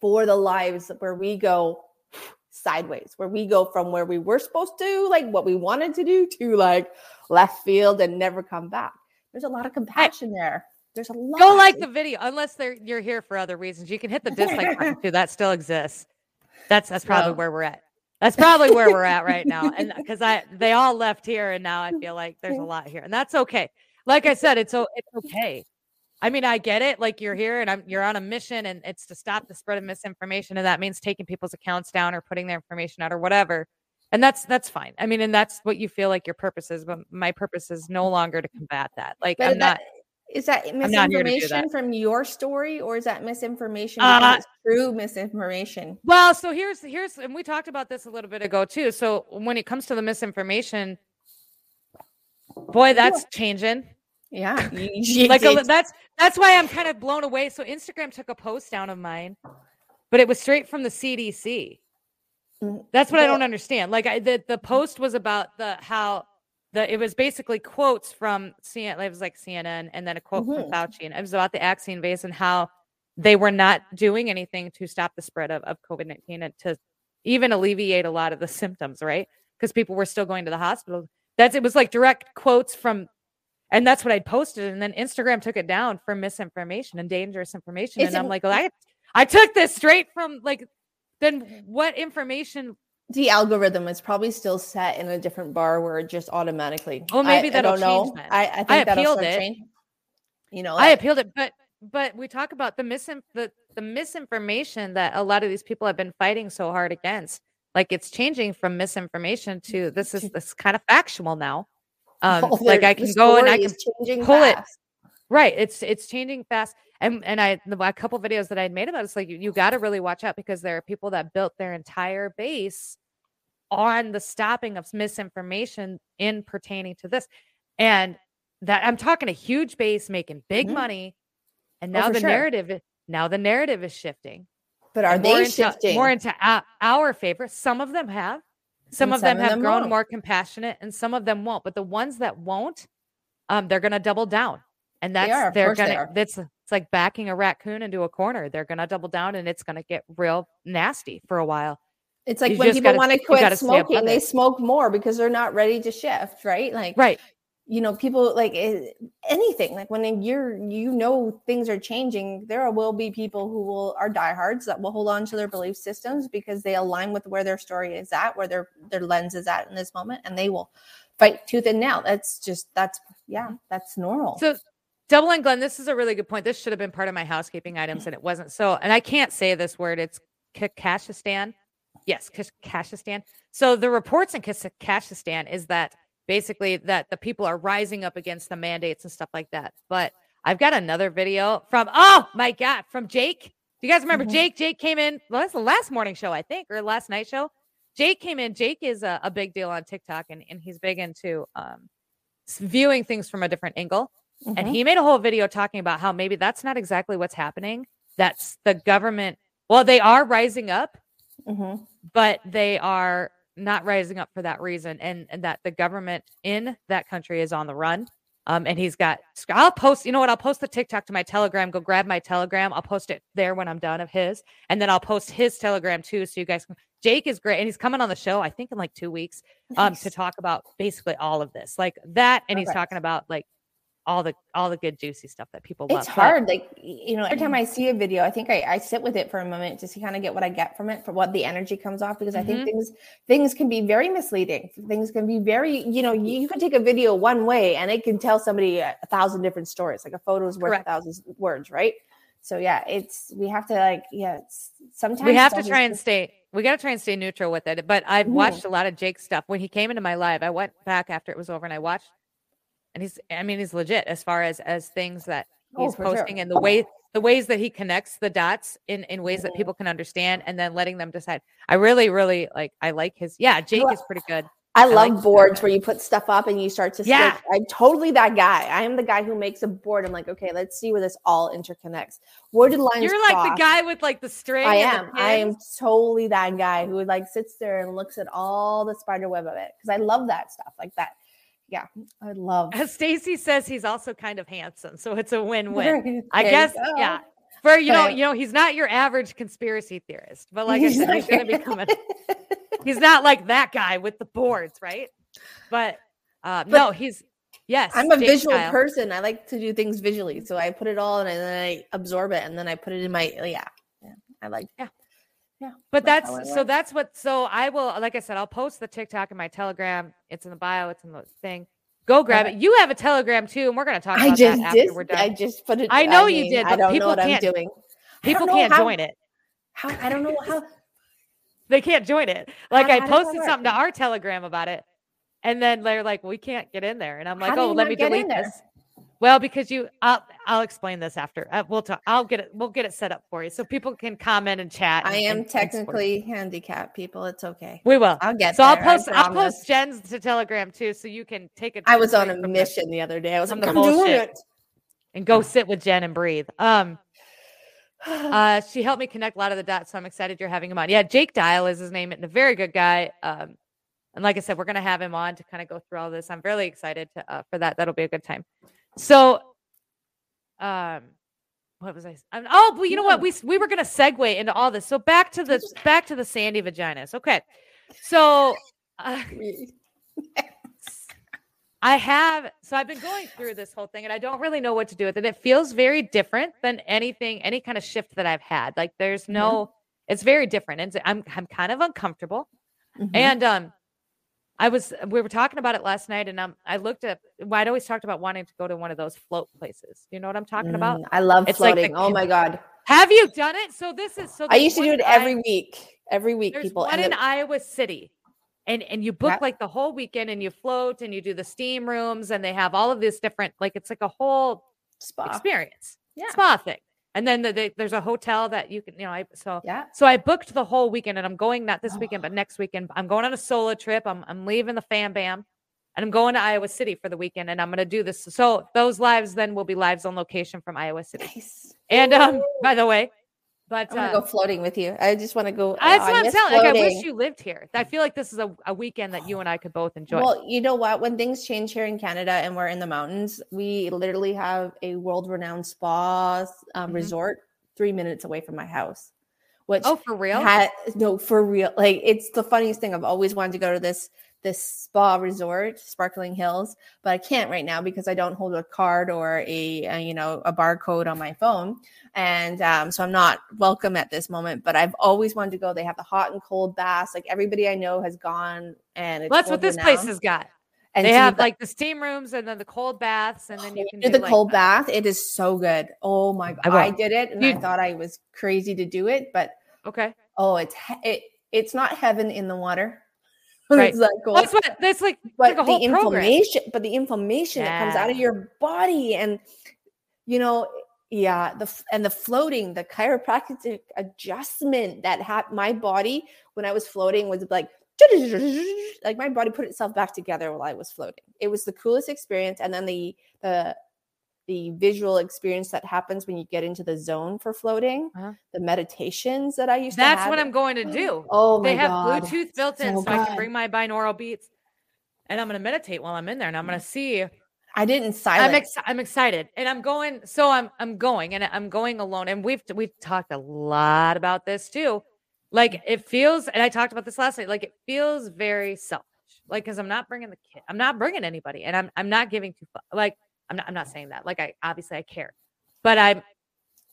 for the lives where we go sideways, where we go from where we were supposed to, like what we wanted to do, to like left field and never come back. There's a lot of compassion there. There's a lot. Go like the video, unless they're you're here for other reasons. You can hit the dislike button [LAUGHS] too. That still exists. That's that's probably So- where we're at. That's probably where we're at right now. And [LAUGHS] because I they all left here, and now I feel like there's a lot here, and that's okay. Like I said, it's it's okay. I mean, I get it. Like you're here, and I'm you're on a mission, and it's to stop the spread of misinformation, and that means taking people's accounts down or putting their information out or whatever. And that's that's fine. I mean, and that's what you feel like your purpose is. But my purpose is no longer to combat that. Like But I'm that- not. Is that not here to do misinformation that. from your story, or is that misinformation Uh, true misinformation? Well, so here's here's and we talked about this a little bit ago too. So when it comes to the misinformation, boy, that's changing. Yeah, [LAUGHS] Like a, that's that's why I'm kind of blown away. So Instagram took a post down of mine, but it was straight from the CDC. Mm, That's what I don't understand. Like I, the the post was about the how the it was basically quotes from CNN. It was like CNN, and then a quote Mhm. from Fauci, and it was about the vaccine base and how they were not doing anything to stop the spread of, of COVID nineteen and to even alleviate a lot of the symptoms, right? Because people were still going to the hospital. That's it was like direct quotes from, and that's what I posted, and then Instagram took it down for misinformation and dangerous information, and I'm like, well, I I took this straight from like. Then what information the algorithm is probably still set in a different bar where it just automatically. Oh, maybe I, that'll I don't know. change then. I, I think I appealed it. change. You know, I appealed it, but but we talk about the misin the, the misinformation that a lot of these people have been fighting so hard against. Like it's changing from misinformation to this is this kind of factual now. Um, [LAUGHS] Oh, like I can go and I can pull it. Right. It's it's changing fast. And and I the a couple videos that I'd made about it, it's like you, you got to really watch out because there are people that built their entire base on the stopping of misinformation in pertaining to this. And that I'm talking a huge base making big Mhm. money. And Oh, now for the sure. narrative now the narrative is shifting. But are they into, shifting? more into our, our favor? Some of them have. Some And of them some have them grown won't. more compassionate, and some of them won't. But the ones that won't, um, they're gonna double down, and that's They are, they're gonna. That's it's like backing a raccoon into a corner. They're gonna double down, and it's gonna get real nasty for a while. It's like You when people want to quit gotta stay above smoking, they smoke more because they're not ready to shift, right? Like, Right. You know, people like eh, anything. Like when you're, you know, things are changing. There will be people who will are diehards that will hold on to their belief systems because they align with where their story is at, where their their lens is at in this moment, and they will fight tooth and nail. That's just that's yeah, that's normal. So, Double and Glenn, this is a really good point. This should have been part of my housekeeping items, and it wasn't. So, and I can't say this word. It's Kakashistan. Yes, Kakashistan. So the reports in Kakashistan is that basically that the people are rising up against the mandates and stuff like that. But I've got another video from oh my god from Jake. Do you guys remember Mhm. Jake? Jake came in. Well, that's the last morning show, I think, or last night show. Jake came in. Jake is a, a big deal on TikTok, and, and he's big into um, viewing things from a different angle. And Mhm. he made a whole video talking about how maybe that's not exactly what's happening. That's the government. Well, they are rising up, Mhm. but they are not rising up for that reason, and, and that the government in that country is on the run. Um, and he's got. I'll post. You know what? I'll post the TikTok to my Telegram. Go grab my Telegram. I'll post it there when I'm done of his, and then I'll post his Telegram too, so you guys can. Jake is great, and he's coming on the show. I think in like two weeks um to talk about basically all of this like that and he's talking about like all the all the good juicy stuff that people love It's But- hard. Like, you know, every time I see a video, I think I, I sit with it for a moment just to kind of get what I get from it, for what the energy comes off, because I Mhm. think things things can be very misleading. Things can be very, you know, you, you could take a video one way and it can tell somebody a, a thousand different stories. Like a photo is worth Correct. a thousand words, right? So yeah, it's we have to like, yeah, it's sometimes we have to try and almost- stay we got to try and stay neutral with it but i've Mhm. watched a lot of jake's stuff when he came into my live i went back after it was over and i watched and he's i mean he's legit as far as as things that Oh, he's sure. posting and the way the ways that he connects the dots in in ways that Mhm. people can understand and then letting them decide i really really like i like his yeah jake Well, is pretty good I like love that. boards where you put stuff up and you start to Yeah. like, I'm totally that guy. I am the guy who makes a board. I'm like, okay, let's see where this all interconnects. Where did lines you're like cross? the guy with like the string I am. I am totally that guy who like sits there and looks at all the spider web of it because I love that stuff like that. Yeah, I love. Stacy says, he's also kind of handsome, so it's a [LAUGHS] win-win. I guess, go. yeah. For you know, you know, he's not your average conspiracy theorist, but like I He's said, not he's gonna be coming. [LAUGHS] He's not like that guy with the boards, right? But uh, But no, he's yes. I'm a Jake visual style. person. I like to do things visually, so I put it all in and then I absorb it and then I put it in my yeah. yeah I like Yeah. Yeah. But that's that's so that's what so I will like I said, I'll post the TikTok in my Telegram. It's in the bio, it's in the thing. Go grab it. You have a Telegram too, and we're gonna talk I about just that after did. we're done. I just put it. I know you mean, did, I but don't know people what can't- [LAUGHS] I People don't know can't how- join it. How I don't know [LAUGHS] how. They can't join it. Like I how does that posted something to our Telegram about it, and then they're like, "We can't get in there," and I'm like, "Oh, let me delete there? this." Well, because you, I'll, I'll explain this after. Uh, we'll talk. I'll get it. We'll get it set up for you so people can comment and chat. I and- am and- and technically handicapped, people. It's okay. We will. I'll get So I'll post. I'll post Jen's to Telegram too, so you can take it. I was on a from the- mission the other day. I was on like, the bullshit. it. and go sit with Jen and breathe. Um, [SIGHS] uh, she helped me connect a lot of the dots, so I'm excited you're having him on. Yeah, Jake Dial is his name, and a very good guy. Um, and like I said, we're gonna have him on to kind of go through all this. I'm really excited to, uh, for that. That'll be a good time. So, um, what was I? s- um, oh, well, you know what? We we were gonna segue into all this. So back to the [LAUGHS] back to the sandy vaginas. Okay, so. Uh, I have so I've been going through this whole thing and I don't really know what to do with it. It feels very different than anything, any kind of shift that I've had. Like there's Mm-hmm. no, it's very different. And I'm I'm kind of uncomfortable. Mhm. And um I was we were talking about it last night, and um, I looked at. Well, I'd always talked about wanting to go to one of those float places. You know what I'm talking about? Mm, I love It's like the floating. oh my god. Have you done it? So this is so. I used to do it every I- week. Every week, There's people. one in it- Iowa City, and and you book like the whole weekend, and you float, and you do the steam rooms, and they have all of these different, like it's like a whole spa. experience, Yeah. spa thing. And then the, the, there's a hotel that you can, you know, I so Yeah. so I booked the whole weekend, and I'm going not this weekend, but next weekend. I'm going on a solo trip. I'm I'm leaving the fam bam, and I'm going to Iowa City for the weekend, and I'm going to do this. So those lives then will be lives on location from Iowa City. Nice. And um, by the way, but I want uh, to go floating with you. I just want to go. that's oh, what I I'm telling. Like I wish you lived here. I feel like this is a, a weekend that you and I could both enjoy. Well, you know what? When things change here in Canada and we're in the mountains, we literally have a world-renowned spa um, Mhm. resort three minutes away from my house. Which oh, for real? had no for real. Like it's the funniest thing. I've always wanted to go to this this spa resort, Sparkling Hills, but I can't right now because I don't hold a card or a, uh you know a barcode on my phone, and um, so I'm not welcome at this moment. But I've always wanted to go. They have the hot and cold baths. Like everybody I know has gone, and it's Well, that's what this place has got. And they have the- like the steam rooms and then the cold baths, and then you can do the like, cold bath. It is so good. Oh my god, I I, did it, and I thought I was crazy to do it, but Okay, oh, it's it it's not heaven in the water. [LAUGHS] Right. it's cold. that's what that's like. but like a the whole program. inflammation, but the inflammation that comes out of your body, and you know, yeah, the and the floating, the chiropractic adjustment that had my body when I was floating was like. Like my body put itself back together while I was floating. It was the coolest experience, and then the the the visual experience that happens when you get into the zone for floating, Uh-huh. the meditations that I used to That's what I'm going to do. [GASPS] Oh my they have god! Bluetooth built in, so so, I can bring my binaural beats, and I'm going to meditate while I'm in there, and I'm going to see. I didn't silence. I'm ex- I'm excited, and I'm going. So I'm I'm going, and I'm going alone. And we've we've talked a lot about this too. Like it feels, and I talked about this last night. Like it feels very selfish. Like because I'm not bringing the kid, I'm not bringing anybody, and I'm I'm not giving two. fu- Like I'm not I'm not saying that. Like I obviously I care, but I'm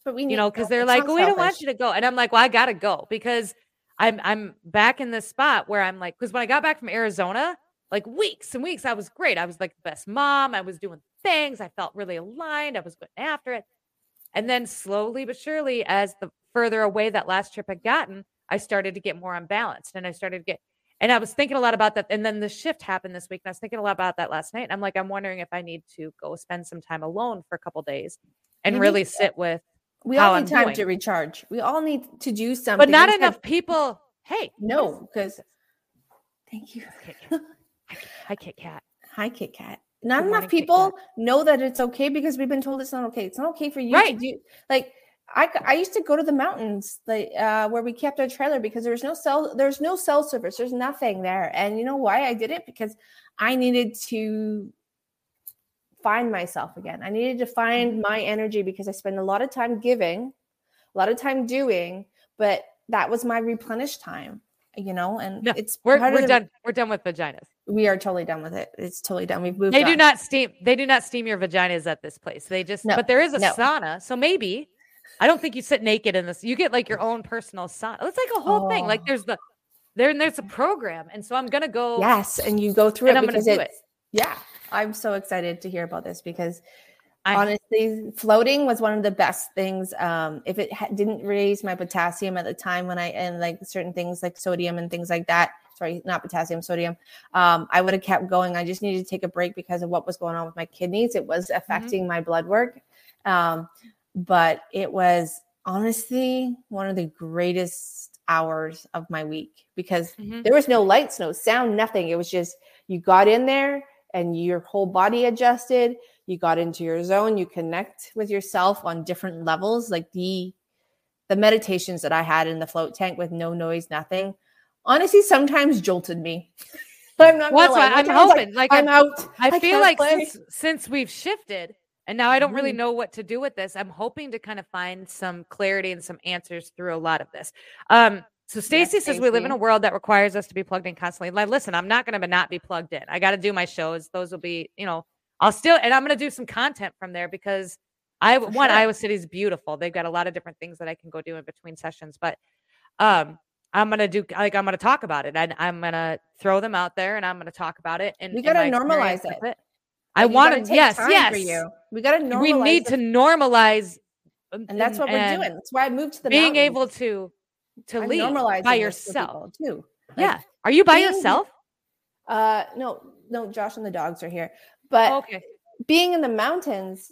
but we you know, because they're like, we don't want you to go. And I'm like, well, I gotta go because I'm I'm back in this spot where I'm like, because when I got back from Arizona, like weeks and weeks, I was great. I was like the best mom. I was doing things. I felt really aligned. I was going after it. And then slowly but surely, as the further away that last trip had gotten, I started to get more unbalanced and I started to get and I was thinking a lot about that. And then the shift happened this week. And I was thinking a lot about that last night. And I'm like, I'm wondering if I need to go spend some time alone for a couple days and You really to. sit with We all I'm need time doing. to recharge. We all need to do something. but not enough people. Hey, No, because thank you. [LAUGHS] Hi, Kit Kat. Hi, Kit Kat. Not Good enough morning, people know that it's okay because we've been told it's not okay. It's not okay for you Right. to do like I, I used to go to the mountains like uh, where we kept our trailer because there's no cell there's no cell service there's nothing there and you know why I did it because I needed to find myself again I needed to Mm-hmm. find my energy because I spend a lot of time giving a lot of time doing but that was my replenished time you know and No, it's We're, we're the- done. We're done with vaginas. we are totally done with it it's totally done we've moved They do not steam. They do not steam your vaginas at this place. They just. No, but there is a no. sauna, so maybe. I don't think you sit naked in this. You get like your own personal sauna. It's like a whole thing. Like Oh. there's the there and there's a program, and so I'm gonna go. Yes, and you go through And it I'm gonna do it. yeah. I'm so excited to hear about this because I- honestly, floating was one of the best things. Um, if it ha- didn't raise my potassium at the time when I and like certain things like sodium and things like that. Sorry, not potassium, sodium. Um, I would have kept going. I just needed to take a break because of what was going on with my kidneys. It was affecting my blood work. Um, but it was honestly one of the greatest hours of my week because Mhm. there was no lights, no sound, nothing. It was just you got in there and your whole body adjusted. You got into your zone. You connect with yourself on different levels. Like the the meditations that I had in the float tank with no noise, nothing. Honestly, sometimes jolted me. [LAUGHS] I'm not. Well, that's why I'm Sometimes, like. Like, I'm I'm- out. I [LAUGHS] feel like play. since since we've shifted and now I don't really Mhm. know what to do with this, I'm hoping to kind of find some clarity and some answers through a lot of this. Um, so Stacy says we live in a world that requires us to be plugged in constantly. Like, listen, I'm not going to not be plugged in. I got to do my shows. Those will be, you know, I'll still, and I'm going to do some content from there because I one sure. Iowa City is beautiful. They've got a lot of different things that I can go do in between sessions, but um, I'm gonna do like I'm gonna talk about it. And I'm gonna throw them out there and I'm gonna talk about it. And We gotta normalize experience it. I want gotta Yes, yes. For you. We got to normalize. we need the- to normalize, and that's what we're doing. That's why I moved to the being mountains. able to to I'm lead by yourself. too. Like, yeah. Are you by being- yourself? Uh, no, no. Josh and the dogs are here, but okay. being in the mountains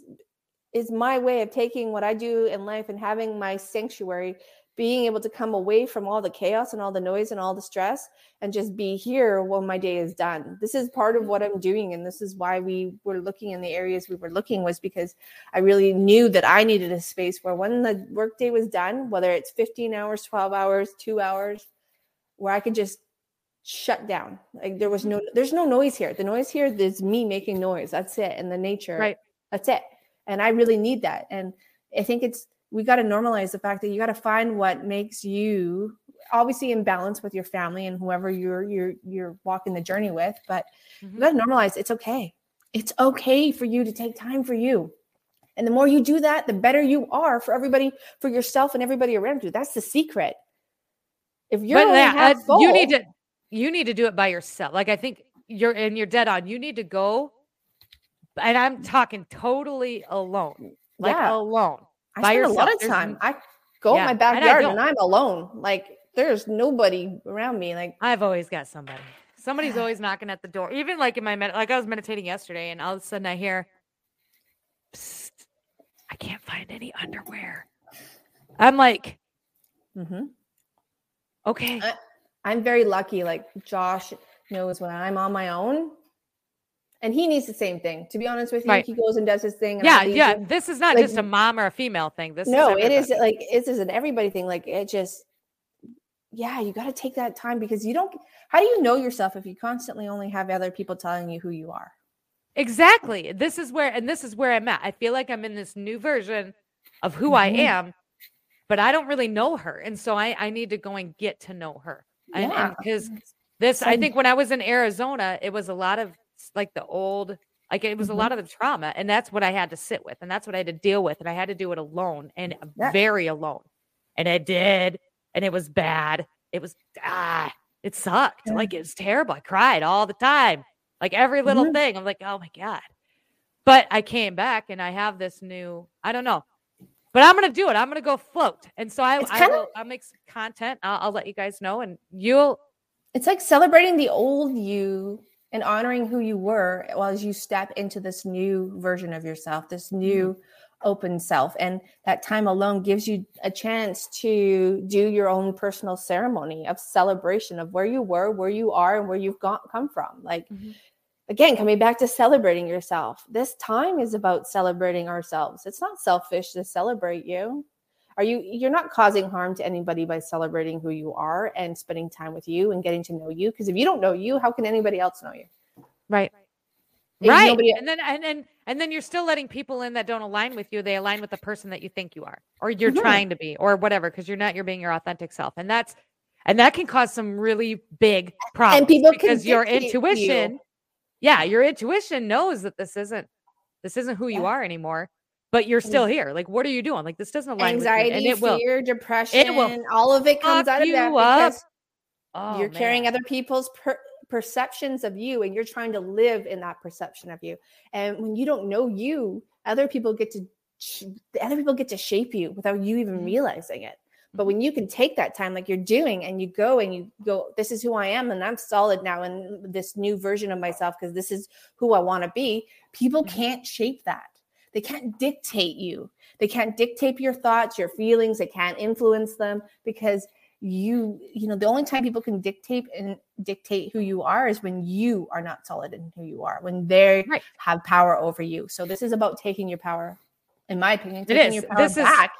is my way of taking what I do in life and having my sanctuary, being able to come away from all the chaos and all the noise and all the stress and just be here when my day is done. This is part of what I'm doing. And this is why we were looking in the areas we were looking was because I really knew that I needed a space where when the workday was done, whether it's 15 hours, 12 hours, two hours, where I could just shut down. Like there was no, mm-hmm. there's no noise here. The noise here is me making noise. That's it. And the nature. Right. That's it. And I really need that. And I think it's we got to normalize the fact that you got to find what makes you obviously in balance with your family and whoever you're you're you're walking the journey with, but Mhm. you got to normalize it's okay. It's okay for you to take time for you. And the more you do that, the better you are for everybody, for yourself and everybody around you. That's the secret. If you're But only half uh, you need to you need to do it by yourself. Like I think you're and you're dead on. You need to go, and I'm talking totally alone, like Yeah. alone. I by spend a lot of There's time. I go Yeah, in my backyard and, don't. I'm alone. Like there's nobody around me. Like I've always got somebody. Somebody's [SIGHS] always knocking at the door. Even like in my med- like I was meditating yesterday, and all of a sudden I hear, I can't find any underwear. I'm like, mm-hmm. okay, I- I'm very lucky. Like Josh knows when I'm on my own, and he needs the same thing. To be honest with you, Right. he goes and does his thing. yeah, yeah. it. This is not like, just a mom or a female thing. This No, is it is like it is an everybody thing. Like it just, yeah, you got to take that time because you don't. How do you know yourself if you constantly only have other people telling you who you are? Exactly. This is where, and this is where I'm at. I feel like I'm in this new version of who I Mhm. am, but I don't really know her, and so I I need to go and get to know her. Yeah. because this, I think when I was in Arizona, it was a lot of like the old, like it was a Mhm. lot of the trauma, and that's what I had to sit with, and that's what I had to deal with, and I had to do it alone and Yeah. very alone, and I did, and it was bad. It was ah, it sucked. Yeah. Like it was terrible. I cried all the time, like every little Mhm. thing. I'm like, oh my god. But I came back and I have this new, I don't know. But I'm gonna do it. I'm gonna go float. And so I, I will I'll make some content. I'll, I'll let you guys know and you'll It's like celebrating the old you and honoring who you were while as you step into this new version of yourself, this new open self. And that time alone gives you a chance to do your own personal ceremony of celebration of where you were, where you are, and where you've gone, come from. Like, Mhm. again, coming back to celebrating yourself. This time is about celebrating ourselves. It's not selfish to celebrate you are you you're not causing harm to anybody by celebrating who you are and spending time with you and getting to know you because if you don't know you how can anybody else know you right. If Right. nobody- and then and then and then you're still letting people in that don't align with you. They align with the person that you think you are, or you're Mhm. trying to be, or whatever, because you're not you're being your authentic self. And that's and that can cause some really big problems. and people because your dictate you. intuition, yeah, your intuition knows that this isn't this isn't who you are anymore, but you're still here. Like, what are you doing? Like this doesn't align anxiety with me. And it will fear depression will all of it comes out of that because oh, you're carrying other people's per- perceptions of you and you're trying to live in that perception of you and when you don't know you other people get to sh- other people get to shape you without you even Mhm. realizing it but Mm-hmm. when you can take that time like you're doing and you go and you go this is who i am and i'm solid now in this new version of myself because this is who i want to be people Mhm. can't shape that they can't dictate you they can't dictate your thoughts your feelings they can't influence them because you you know the only time people can dictate and dictate who you are is when you are not solid in who you are when they Right. have power over you so this is about taking your power in my opinion taking is. your power This is- back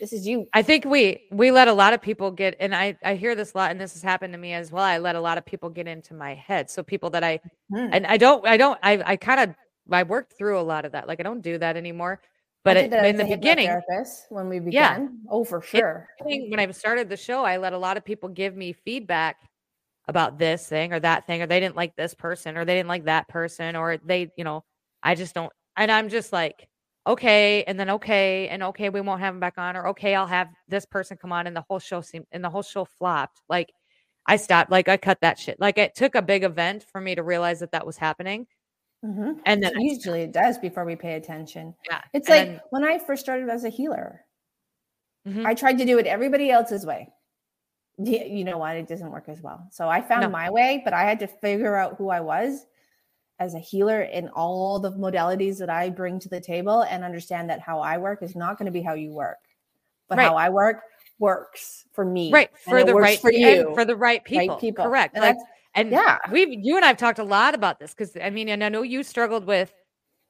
this is you I think we we let a lot of people get, and I I hear this a lot, and this has happened to me as well. I let a lot of people get into my head. So people that I Hmm. and I don't I don't I I kind of I worked through a lot of that. Like I don't do that anymore. But it, in the beginning, when we began Yeah. oh for sure when I started the show, I let a lot of people give me feedback about this thing or that thing, or they didn't like this person, or they didn't like that person, or they, you know, I just don't. And I'm just like, okay, and then okay, and okay, we won't have them back on, or okay, I'll have this person come on, and the whole show seemed and the whole show flopped. Like I stopped, like I cut that shit. Like it took a big event for me to realize that that was happening. Mhm. And then I usually it does before we pay attention. Yeah. It's and like then- when I first started as a healer, Mhm. I tried to do it everybody else's way. You know what? It doesn't work as well. So I found No. my way, but I had to figure out who I was as a healer in all the modalities that I bring to the table and understand that how I work is not going to be how you work. But Right. how I work works for me. right and for the works right for and you. for the right people. people. Correct. Like that's- and yeah. we've you and I've talked a lot about this because I mean, and I know you struggled with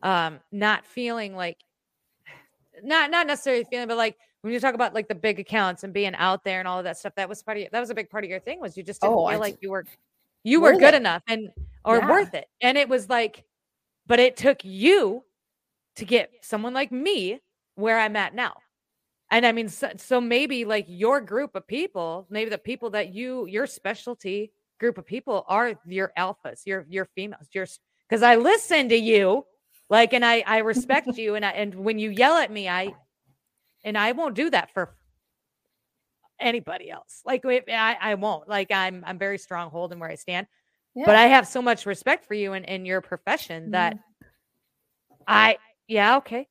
um not feeling like not not necessarily feeling, but like when you talk about like the big accounts and being out there and all of that stuff, that was part of your, that was a big part of your thing was you just didn't Oh, I feel t- like you were you were good it. enough and or Yeah. worth it. And it was like, but it took you to get someone like me where I'm at now. And I mean, so, so maybe like your group of people, maybe the people that you, your specialty group of people are your alphas, your your females, your because I listen to you, like, and I I respect you, and I and when you yell at me, I and I won't do that for anybody else. Like, I I won't. Like, I'm I'm very strong holding where I stand, Yeah. but I have so much respect for you and in your profession that mm-hmm. I yeah okay.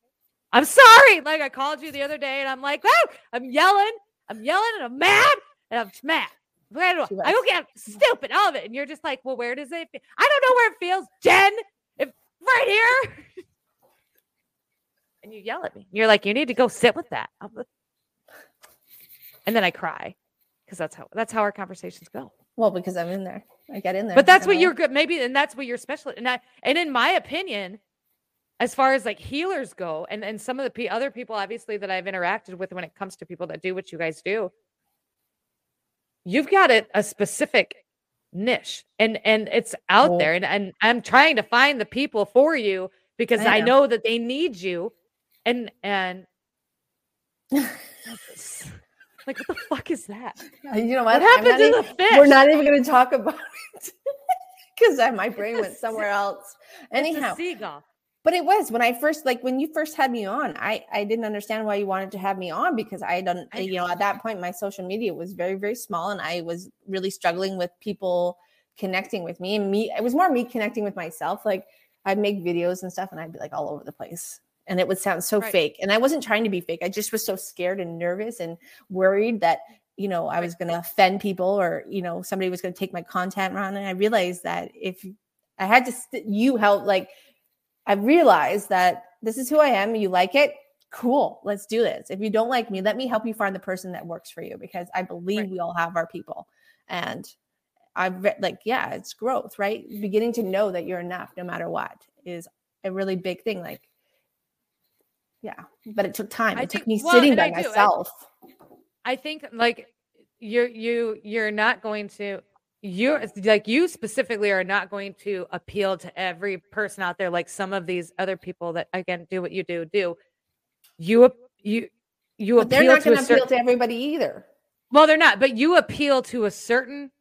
I'm sorry. Like I called you the other day and I'm like, oh, I'm yelling, I'm yelling and I'm mad and I'm mad. I, She I go get [LAUGHS] stupid all of it, and you're just like, well, where does it? Feel? I don't know where it feels, Jen. If right here, [LAUGHS] and you yell at me. You're like, you need to go sit with that. [LAUGHS] And then I cry because that's how that's how our conversations go. well, because I'm in there. I get in there. But that's what I- you're good. Maybe, and that's what you're special. And I, and in my opinion, as far as like healers go, and and some of the pe- other people, obviously, that I've interacted with when it comes to people that do what you guys do, you've got a, a specific niche, and and it's out Well- there, and and I'm trying to find the people for you because I I know. know that they need you, and and [LAUGHS] like what the fuck is that? Uh, you know What what? Happened to even- the fish? We're not even going to talk about [LAUGHS] it because my brain went somewhere else. Anyhow, seagull. But it was when I first, like when you first had me on, I I didn't understand why you wanted to have me on because I don't, you know, at that point my social media was very very small and I was really struggling with people connecting with me and me. It was more me connecting with myself. Like I'd make videos and stuff and I'd be like all over the place. And it would sound so Right. fake. And I wasn't trying to be fake. I just was so scared and nervous and worried that you know i was going to offend people or you know somebody was going to take my content around and i realized that if i had to st- you help like i realized that this is who i am you like it cool let's do this if you don't like me let me help you find the person that works for you because i believe Right. we all have our people and i've re- like yeah it's growth right beginning to know that you're enough no matter what is a really big thing like yeah but it took time I it took me well, sitting by I do. I- myself I think like you're you you're not going to you're like you specifically are not going to appeal to every person out there like some of these other people that again do what you do do. You you you but they're appeal not to a going to appeal certain to everybody either well they're not but you appeal to a certain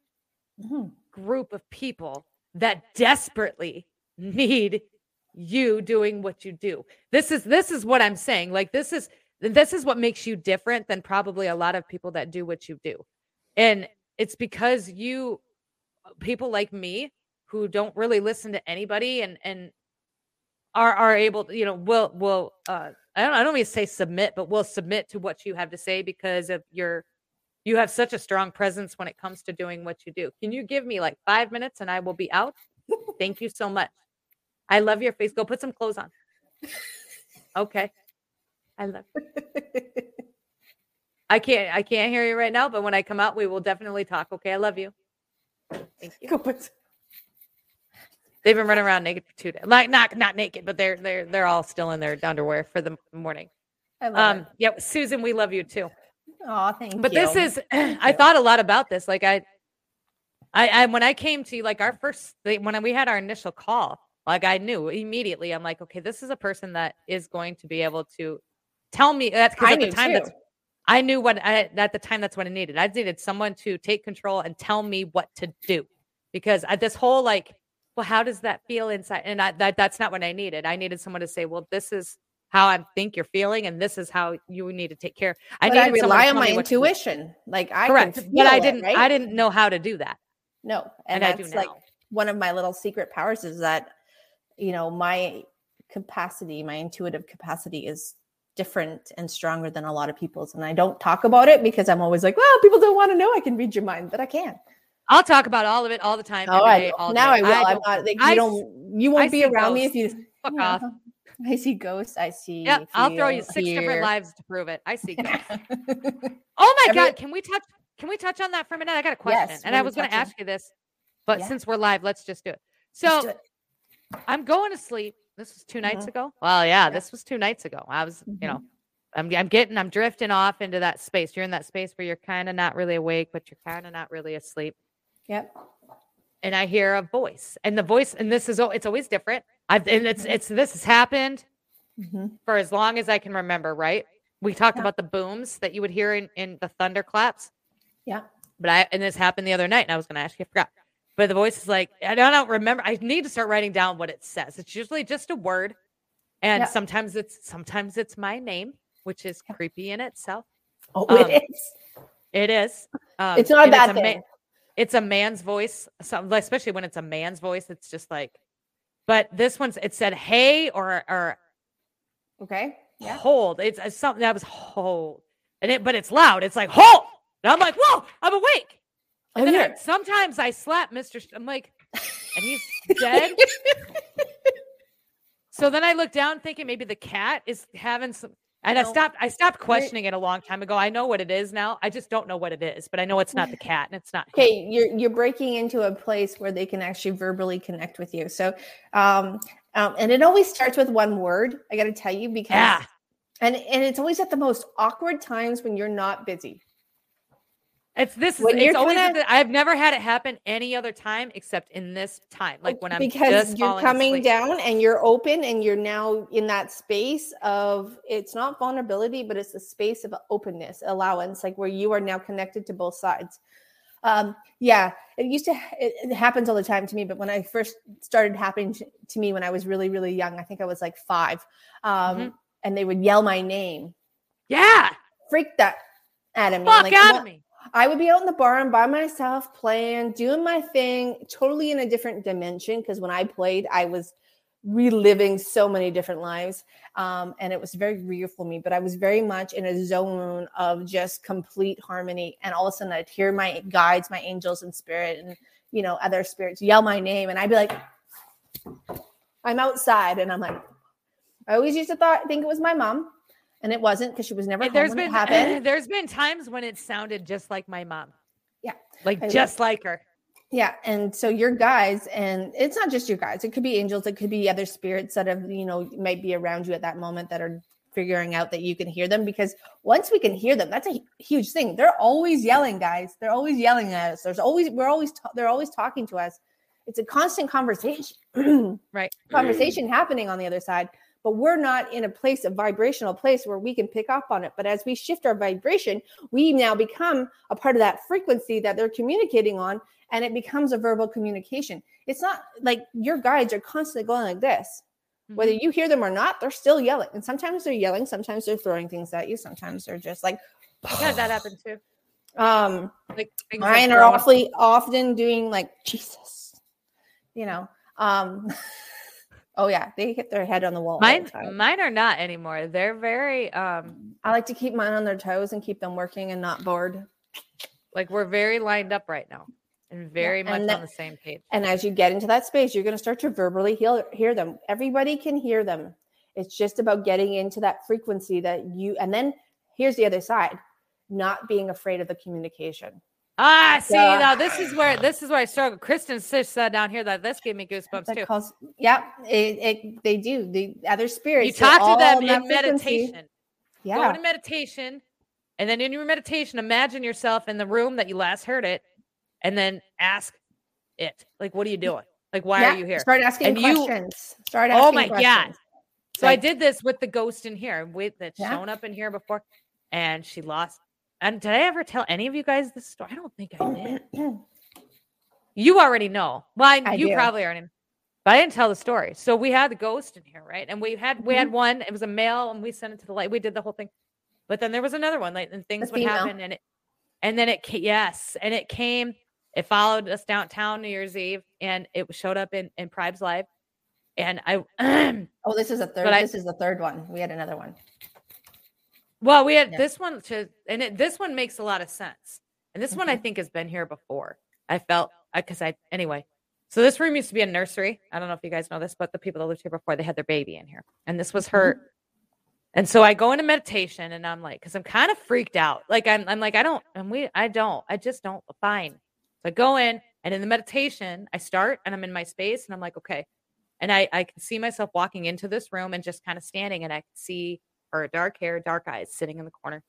Mhm. group of people that desperately need you doing what you do. This is this is what I'm saying. Like this is this is what makes you different than probably a lot of people that do what you do. And it's because you people like me who don't really listen to anybody and and are are able to, you know, will will uh I don't I don't mean to say submit, but will submit to what you have to say because of your you have such a strong presence when it comes to doing what you do. Can you give me like five minutes and I will be out? [LAUGHS] Thank you so much. I love your face. Go put some clothes on. Okay. I love [LAUGHS] I can't I can't hear you right now, but when I come out, we will definitely talk. Okay. I love you. Thank you. [LAUGHS] They've been running around naked for two days. Like not not naked, but they're they're they're all still in their underwear for the morning. I love Um it. yeah, Susan, we love you too. Oh, thank but you. But this is [CLEARS THROAT] Thank i you. thought a lot about this like I, I i when i came to you, like our first thing- when we had our initial call like i knew immediately i'm like okay this is a person that is going to be able to tell me that's because at the time that's too. I knew what I, at the time that's what i needed i needed someone to take control and tell me what to do because I, this whole like well how does that feel inside and I, that that's not what i needed i needed someone to say well this is how I think you're feeling, and this is how you need to take care. I But I needed someone to rely on my me what to do. intuition. Like I Correct, but I didn't. right? I didn't know how to do that, No, and, and, I do that's like one of my little secret powers is that you know my capacity, my intuitive capacity is different and stronger than a lot of people's, and I don't talk about it because I'm always like, well, people don't want to know I can read your mind, but I can. I'll talk about all of it all the time. Oh, every I day, all now I will. I'm don't- not. Like, I you don't. You won't I be around me if you. Fuck Yeah. off. [LAUGHS] I see ghosts. I see. Yeah, I'll throw you six different lives to prove it. I see. [LAUGHS] ghosts. Oh my Every- god, can we touch can we touch on that for a minute? I got a question. Yes, and I was gonna ask you this, but Yeah. since we're live, let's just do it. So do it. I'm going to sleep. This was two nights Mhm. ago. Well, yeah, Yeah. this was two nights ago. I was, Mhm. you know, I'm I'm getting I'm drifting off into that space. You're in that space where you're kind of not really awake, but you're kind of not really asleep. Yep. And I hear a voice. And the voice, and this is it's always different. I've and it's it's this has happened Mhm. for as long as I can remember, right? We talked Yeah. about the booms that you would hear in, in the thunderclaps. Yeah. But I and this happened the other night, and I was gonna ask you, I forgot. But the voice is like, I don't, remember. I need to start writing down what it says. It's usually just a word. And Yeah. sometimes it's sometimes it's my name, which is creepy in itself. Oh, Um, it is. It is. Um, It's not a bad ma- thing. it's a man's voice, some, especially when it's a man's voice. It's just like, but this one's it said hey or or Okay. Yeah. hold. It's, it's something that was hold, and it but it's loud. It's like hold, and I'm like, whoa, I'm awake. Oh, And then I- sometimes I slap Mister. Sh- I'm like, and he's [LAUGHS] dead. so then I look down, thinking maybe the cat is having some. And I stopped. I stopped questioning it a long time ago. I know what it is now. I just don't know what it is, but I know it's not the [LAUGHS] cat, and it's not. okay you're you're breaking into a place where they can actually verbally connect with you so um, um and it always starts with one word i got to tell you because Yeah. and and it's always at the most awkward times when you're not busy It's this. Is, When it's always. at kinda- the- I've never had it happen any other time except in this time, like when I'm because you're coming asleep. down and you're open and you're now in that space of it's not vulnerability but it's a space of openness allowance like where you are now connected to both sides um yeah it used to it, it happens all the time to me but when i first started happening to, to me when i was really really young i think i was like five um Mhm. and they would yell my name Yeah, freak that out of me fuck like, out of me. I would be out in the barn by myself playing, doing my thing, totally in a different dimension. Because when I played, I was reliving so many different lives. Um, and it was very real for me, but I was very much in a zone of just complete harmony. And all of a sudden, I'd hear my guides, my angels and spirit, and you know, other spirits yell my name. And I'd be like, I'm outside. And I'm like, I always used to thought, think it was my mom. And it wasn't because she was never There's been [LAUGHS] there's been times when it sounded just like my mom. Yeah. like I just like her. Yeah, and so your guys, and it's not just your guys. It could be angels. It could be other spirits that have, you know, might be around you at that moment that are figuring out that you can hear them. Because once we can hear them, that's a huge thing. They're always yelling, guys. They're always yelling at us. There's always we're always ta- they're always talking to us. It's a constant conversation, [CLEARS THROAT] Right. conversation happening on the other side. But we're not in a place, a vibrational place where we can pick up on it. But as we shift our vibration, we now become a part of that frequency that they're communicating on, and it becomes a verbal communication. It's not like your guides are constantly going like this. Whether Mhm. you hear them or not, they're still yelling. And sometimes they're yelling, sometimes they're throwing things at you, sometimes they're just like, yeah, that happened too. [SIGHS] um, Like mine are awfully often doing like Jesus, you know. Um, [LAUGHS] oh yeah, they hit their head on the wall. all the Mine, mine are not anymore. They're very um I like to keep mine on their toes and keep them working and not bored. like we're very lined up right now and very much and on that- the same page. And as you get into that space, you're going to start to verbally hear, hear them. Everybody can hear them. It's just about getting into that frequency that you, and then here's the other side not being afraid of the communication. Ah, see Yeah. now this is where this is where I struggle. Kristen Sish said down here that this gave me goosebumps That too. calls, yeah, it, it, they do. The other spirits. You talk to them in frequency. meditation. Go Yeah. into meditation, and then in your meditation, imagine yourself in the room that you last heard it, and then ask it, like, "What are you doing? Like, why yeah. are you here?" Start asking And you- questions. Start asking Oh my God. questions. So I did this with the ghost in here, with that's Yeah. shown up in here before, and she lost. And did I ever tell any of you guys this story? I don't think I did. [CLEARS THROAT] You already know. Well, I, you do. probably already. But I didn't tell the story. So we had the ghost in here, right? And we had we had mm-hmm. one. It was a male, and we sent it to the light. We did the whole thing. But then there was another one, like and things would female. happen, and it and then it yes, and it came. It followed us downtown New Year's Eve, and it showed up in in Pribe's live. And I, [CLEARS THROAT] Oh, this is a third. I- this is the third one. We had another one. Well, we had Yeah. this one to, and it, this one makes a lot of sense. And this one I mm-hmm. think has been here before. I felt because I anyway. So this room used to be a nursery. I don't know if you guys know this, but the people that lived here before they had their baby in here, and this was her. Mm-hmm. And so I go into meditation, and I'm like, because I'm kind of freaked out. Like I'm, I'm like, I don't, and we, I don't, I just don't. Fine. So I go in, and in the meditation, I start, and I'm in my space, and I'm like, okay. And I, I can see myself walking into this room and just kind of standing, and I can see her dark hair, dark eyes, sitting in the corner,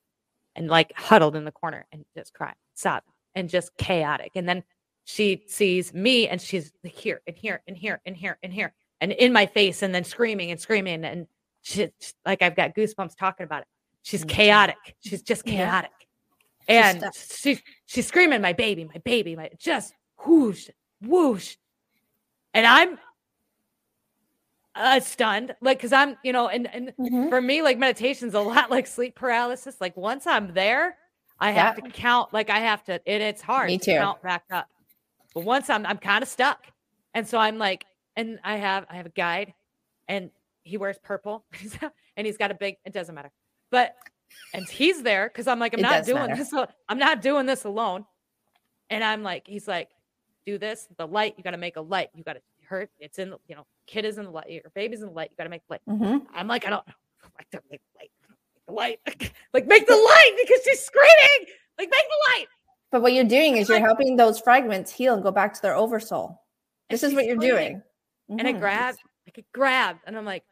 and like huddled in the corner, and just crying, sobbing, and just chaotic. And then she sees me and she's here and here and here and here and here and in my face and then screaming and screaming and she, she- like I've got goosebumps talking about it. She's oh, chaotic. She's just Yeah. chaotic. And stuck. she she's screaming, my baby, my baby, my just whoosh, whoosh. And I'm uh, stunned, like, because I'm, you know, and and Mhm. for me, like meditation's a lot like sleep paralysis. Like once I'm there, I have to count. Like I have to, and it's hard Me to too. count back up. But once I'm, I'm kind of stuck, and so I'm like, and I have, I have a guide, and he wears purple, [LAUGHS] and he's got a big. It doesn't matter, but and he's there because I'm like, I'm It not doing matter. this. I'm not doing this alone. And I'm like, he's like, do this. The light. You got to make a light. You got to hurt. It's in. the You know, kid is in the light. Your baby's in the light. You got to make light. Mhm. I'm like, I don't know. Like to make the light. Make the light. [LAUGHS] like make the light because she's screaming. Like make the light. But what you're doing is you're like- helping those fragments heal and go back to their oversoul. This is what you're screaming. doing. And I Mhm. grabbed, I could grab, and I'm like,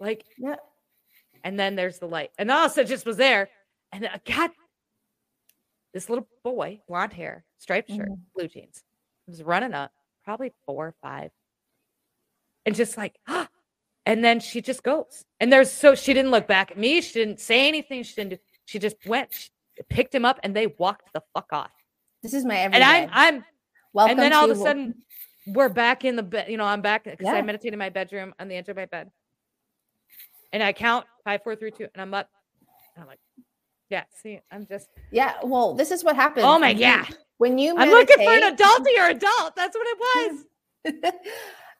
like, Yeah. and then there's the light. And also just was there. And I got this little boy, blonde hair, striped shirt, Mhm. blue jeans. was running up, probably four or five. And just like, [GASPS] and then she just goes. And there's so she didn't look back at me. She didn't say anything. She didn't do, she just went, she picked him up, and they walked the fuck off. This is my everyday. And I'm I'm Welcome and then all of a sudden we're back in the bed you know i'm back because i Yeah. meditate in my bedroom on the edge of my bed and i count five four three two and i'm up and i'm like yeah see i'm just Yeah. Well, this is what happens. oh my god When you i'm looking for an meditate- adultier adult. That's what it was. [LAUGHS]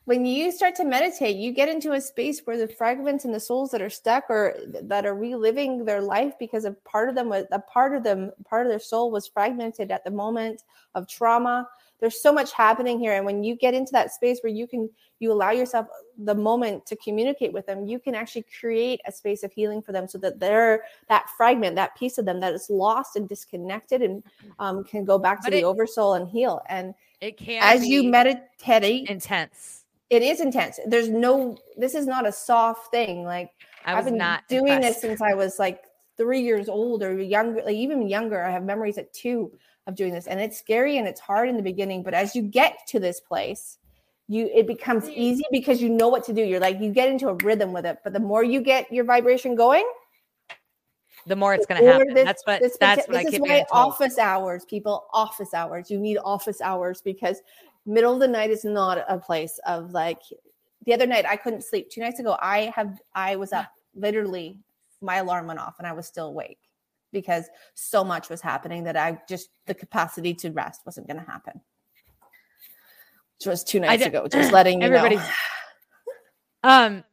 When you start to meditate, you get into a space where the fragments and the souls that are stuck or that are reliving their life because a part of them was a part of them, part of their soul was fragmented at the moment of trauma. There's so much happening here. And when you get into that space where you can, you allow yourself the moment to communicate with them, you can actually create a space of healing for them so that they're that fragment, that piece of them that is lost and disconnected and um, can go back to But the it- oversoul and heal. And it can as you meditate, intense it is intense. There's no, this is not a soft thing. Like i have was been not doing impressed. this since I was like three years old or younger, like even younger. I have memories at two of doing this, and it's scary and it's hard in the beginning. But as you get to this place, you it becomes easy because you know what to do. You're like you get into a rhythm with it. But the more you get your vibration going, the more it's going to happen this- that's what this, that's beca- what this keep is why office hours, people, office hours. You need office hours because middle of the night is not a place of like. The other night I couldn't sleep. Two nights ago, I have I was up literally. My alarm went off and I was still awake because so much was happening that I just the capacity to rest wasn't going to happen. Which was two nights ago. [CLEARS THROAT] Just letting you everybody's know. [SIGHS] Um,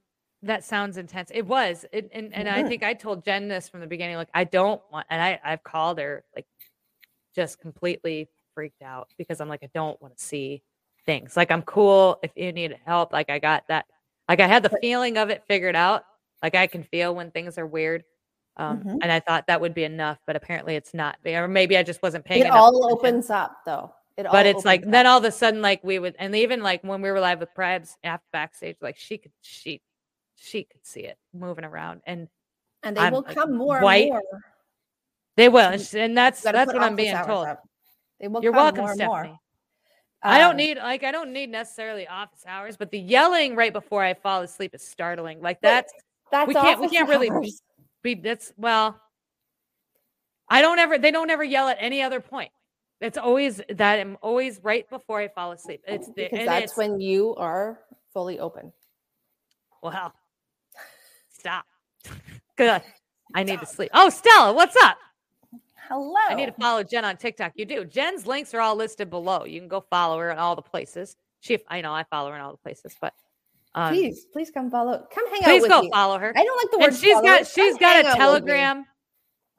that sounds intense. It was, it, and and I Mhm. think I told Jen this from the beginning. Like, I don't want, and I I've called her like just completely freaked out because I'm like, I don't want to see things. Like, I'm cool if you need help. Like, I got that. Like, I had the feeling of it figured out. Like, I can feel when things are weird. Um, Mhm. and I thought that would be enough, but apparently it's not. Or maybe I just wasn't paying. It all attention opens up though. It but it's like opens then all of a sudden like we would and even like when we were live with Prebs after backstage like she could she she could see it moving around and and they I'm, will come more white. and more. they will and, sh- and that's that's what I'm being told. up. They will You're come welcome, more Stephanie. more. I don't Um, need like I don't need necessarily office hours, but the yelling right before I fall asleep is startling. Like that's That's we can't- we can't really hours. be that's well I don't ever they don't ever yell at any other point. It's always that I'm always right before I fall asleep. It's the because that's it's, when you are fully open. well, stop. [LAUGHS] Good. I need to sleep. Oh, Stella, what's up? Hello. I need to follow Jen on TikTok. You do. Jen's links are all listed below. You can go follow her in all the places. She, I know I follow her in all the places, but um, please, please come follow. Come hang out please go you. follow her. I don't like the word. And she's follow. got Come she's hang got a telegram.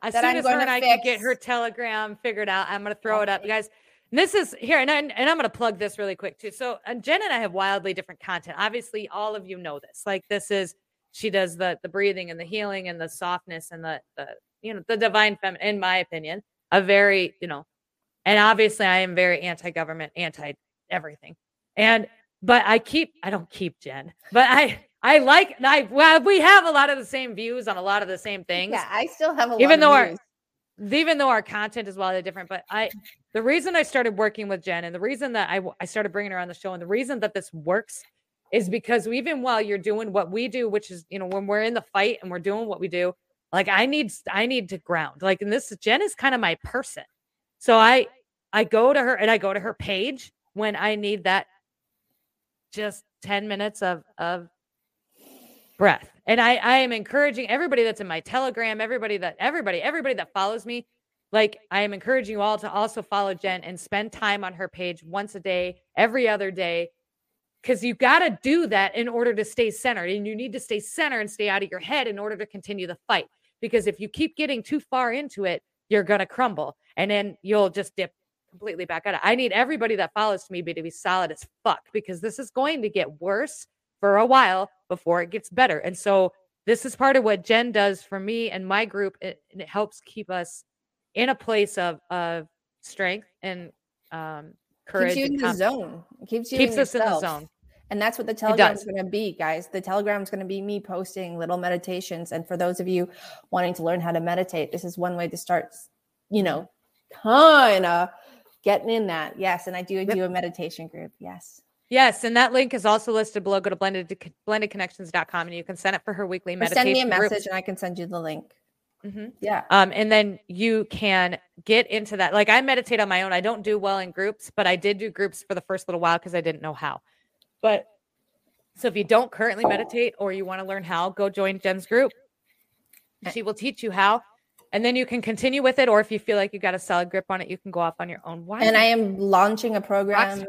As soon I'm as her and I can get her telegram figured out, I'm gonna throw it up, you guys. And this is here, and, I, and I'm gonna plug this really quick too. So, and Jen and I have wildly different content. Obviously, all of you know this. Like this is she does the the breathing and the healing and the softness and the the you know the divine feminine. In my opinion, a very you know, and obviously I am very anti-government, anti everything. And but I keep I don't keep Jen, but I I like I well we have a lot of the same views on a lot of the same things Yeah, I still have a Even lot though of our- views. even though our content is wildly different but i the reason i started working with jen and the reason that I I started bringing her on the show and the reason that this works is because even while you're doing what we do which is you know when we're in the fight and we're doing what we do like i need i need to ground like and this jen is kind of my person so i i go to her and i go to her page when i need that just 10 minutes of of breath. And I I am encouraging everybody that's in my Telegram, everybody that everybody everybody that follows me, like I am encouraging you all to also follow Jen and spend time on her page once a day, every other day. Cuz you got to do that in order to stay centered and you need to stay centered and stay out of your head in order to continue the fight. Because if you keep getting too far into it, you're going to crumble and then you'll just dip completely back out. I need everybody that follows me be to be solid as fuck because this is going to get worse for a while before it gets better. And so this is part of what Jen does for me and my group. It, and it helps keep us in a place of of strength and um, courage. keeps you in the zone. It keeps you Keeps in us in the zone. And that's what the telegram's does. going to be, guys. The telegram is going to be me posting little meditations. And for those of you wanting to learn how to meditate, this is one way to start, you know, kind of getting in that. Yes. And I do do a meditation group. Yes. Yes, and that link is also listed below. Go to blended blendedconnections.com and you can sign up for her weekly Or meditation. send me a group. message and I can send you the link. Mhm. Yeah. Um, and then you can get into that. Like I meditate on my own. I don't do well in groups, but I did do groups for the first little while because I didn't know how. But so if you don't currently meditate or you want to learn how, go join Jen's group. She will teach you how. And then you can continue with it. Or if you feel like you got a solid grip on it, you can go off on your own. Why? And I am launching a program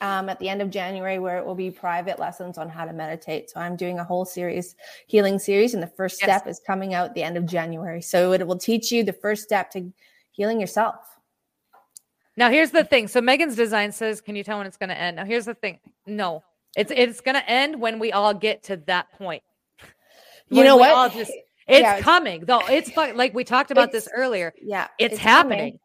um, at the end of January where it will be private lessons on how to meditate. So I'm doing a whole series, healing series, and the first Yes. step is coming out the end of January. So it will teach you the first step to healing yourself. Now here's the thing. So Megan's design says, "Can you tell when it's going to end?" Now here's the thing. No, it's it's going to end when we all get to that point. You When know what? just- it's Yeah. coming though. It's [LAUGHS] fu- like we talked about this earlier. Yeah, It's, coming happening.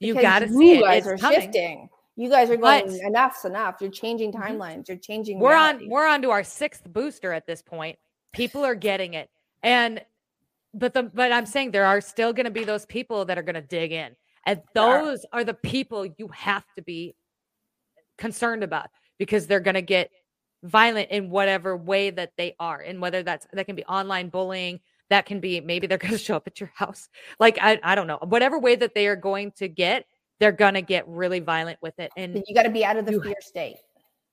You got to you see it. guys It's are coming. shifting. You guys are But- going enough's enough. You're changing Mhm. timelines. You're changing. We're reality. on we're on to our sixth booster at this point. People are getting it. And but the but I'm saying there are still going to be those people that are going to dig in. And are. those are the people you have to be concerned about because they're going to get violent in whatever way that they are. And whether that's that can be online bullying, that can be maybe they're going [LAUGHS] to show up at your house. Like I I don't know. Whatever way that they are going to get, they're going to get really violent with it. And You got to be out of the You- fear state.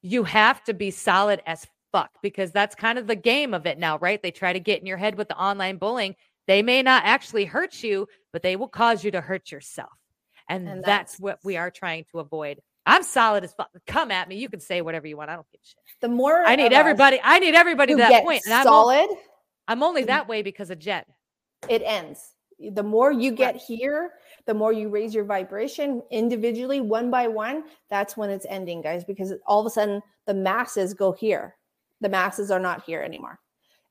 you have to be solid as fuck because that's kind of the game of it now, right? They try to get in your head with the online bullying. They may not actually hurt you, but they will cause you to hurt yourself. And, And that's, that's- what we are trying to avoid. I'm solid as fuck. Come at me. You can say whatever you want. I don't give a shit. The more I need everybody. I need everybody to that point. And I'm, solid, I'm only that way because of Jen. it ends. The more you get here, the more you raise your vibration individually, one by one. That's when it's ending, guys, because all of a sudden the masses go here. The masses are not here anymore.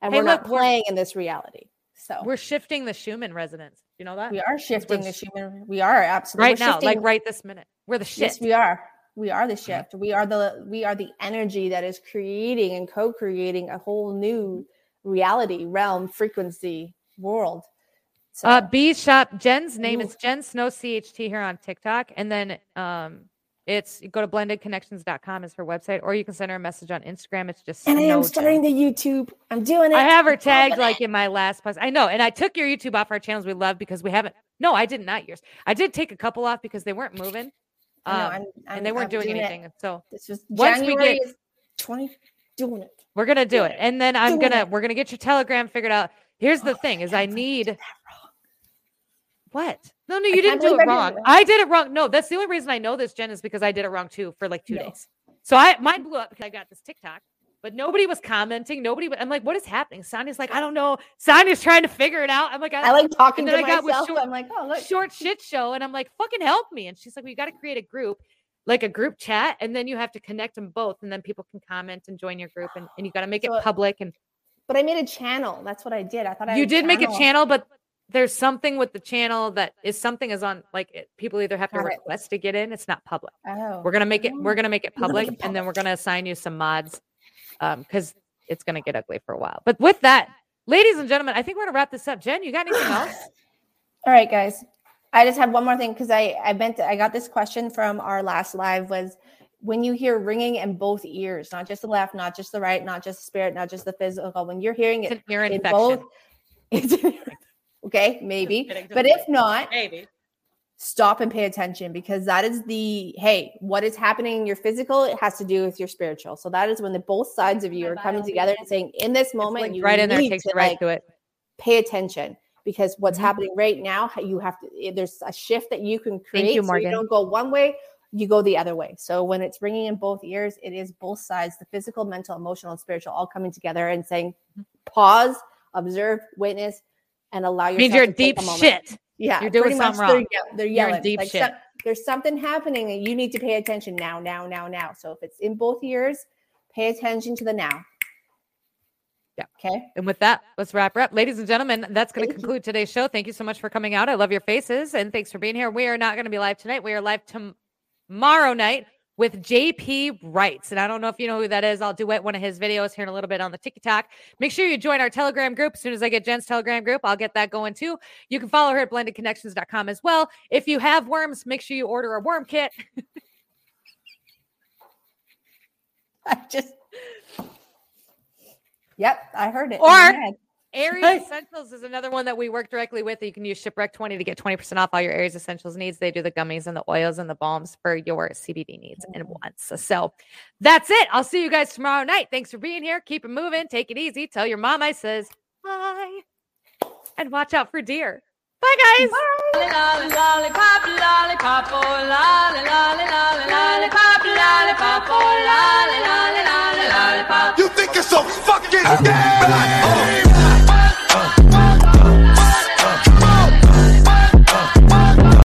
And Hey, we're not look, we're- playing in this reality. So We're shifting the Schumann resonance. You know that? we are shifting the Schumann. We are absolutely right now, like right this minute. We're the shift. Yes, we are. We are the uh-huh. shift. We are the we are the energy that is creating and co-creating a whole new reality, realm, frequency, world. So Uh, B shop. Jen's name Ooh. is Jen Snow CHT here on TikTok, and then um, it's go to blendedconnections.com is her website, or you can send her a message on Instagram. It's just and I am Jen. starting the YouTube. I'm doing it. I have her tagged like in my last post. I know, and I took your YouTube off our channels we love because we haven't. No, I did not yours. I did take a couple off because they weren't moving, know, Um, I'm- I'm- and they weren't I'm doing it. anything. So This was Once we January get- 20 doing it. we're gonna do it, and then I'm Doing gonna it. we're gonna get your telegram figured out. Here's the Oh, thing: is I need did that wrong. what? No, no, you didn't do it I wrong. I did it wrong. No, that's the only reason I know this, Jen, is because I did it wrong too for like two No. days. So I mine blew up because I got this TikTok, but nobody was commenting. Nobody. I'm like, what is happening? Sonya's like, I don't know. Sonya's trying to figure it out. I'm like, I like talking to I got with myself. short- I'm like, oh look. short shit show and i'm like fucking help me and she's like we got to create a group like a group chat and then you have to connect them both and then people can comment and join your group and, and you got to make So it public and But I made a channel. That's what I did. I thought I you did make a channel but there's something with the channel that is something is on like it, people either have to Got it. request to get in it's not public Oh. we're gonna make it we're gonna make it make public it and then we're gonna assign you some mods um because it's gonna get ugly for a while but with that ladies and gentlemen i think we're gonna wrap this up jen you got anything [SIGHS] else All right, guys. I just had one more thing because I I meant to, I got this question from our last live was when you hear ringing in both ears, not just the left, not just the right, not just the spirit, not just the physical. When you're hearing it's it an ear in both, [LAUGHS] it's okay, maybe. But if not, maybe stop and pay attention because that is the hey, what is happening in your physical? It has to do with your spiritual. So that is when the both sides of you are coming together and saying, in this moment, linked you right in there takes to, right like, to it pay attention because what's Mhm. happening right now you have to eh, there's a shift that you can create Thank you, so Morgan. you don't go one way you go the other way so when it's ringing in both ears it is both sides the physical mental emotional and spiritual all coming together and saying Mm-hmm. pause observe witness and allow yourself means you're to in take deep shit yeah You're doing something they're, wrong. they're You're yelling deep like shit. some- there's something happening and you need to pay attention now now now now so if it's in both ears pay attention to the now Yeah. okay And with that, let's wrap up. Ladies and gentlemen, that's going to Thank you. conclude today's show. Thank you so much for coming out. I love your faces and thanks for being here. We are not going to be live tonight. We are live tom- tomorrow night with JP Wrights. And I don't know if you know who that is. I'll do it- one of his videos here in a little bit on the TikTok. Make sure you join our Telegram group. As soon as I get Jen's Telegram group, I'll get that going too. You can follow her at blendedconnections.com as well. If you have worms, make sure you order a worm kit. [LAUGHS] I just. Yep, I heard it. Or- my. Aries Essentials is another one that we work directly with. You can use Shipwreck 20 to get 20% off all your Aries Essentials needs. They do the gummies and the oils and the balms for your CBD needs and mm. wants. So that's it. I'll see you guys tomorrow night. Thanks for being here. Keep it moving. Take it easy. Tell your mom I says hi. And watch out for deer. Bye, guys. Lolly, You think you're so fucking dead?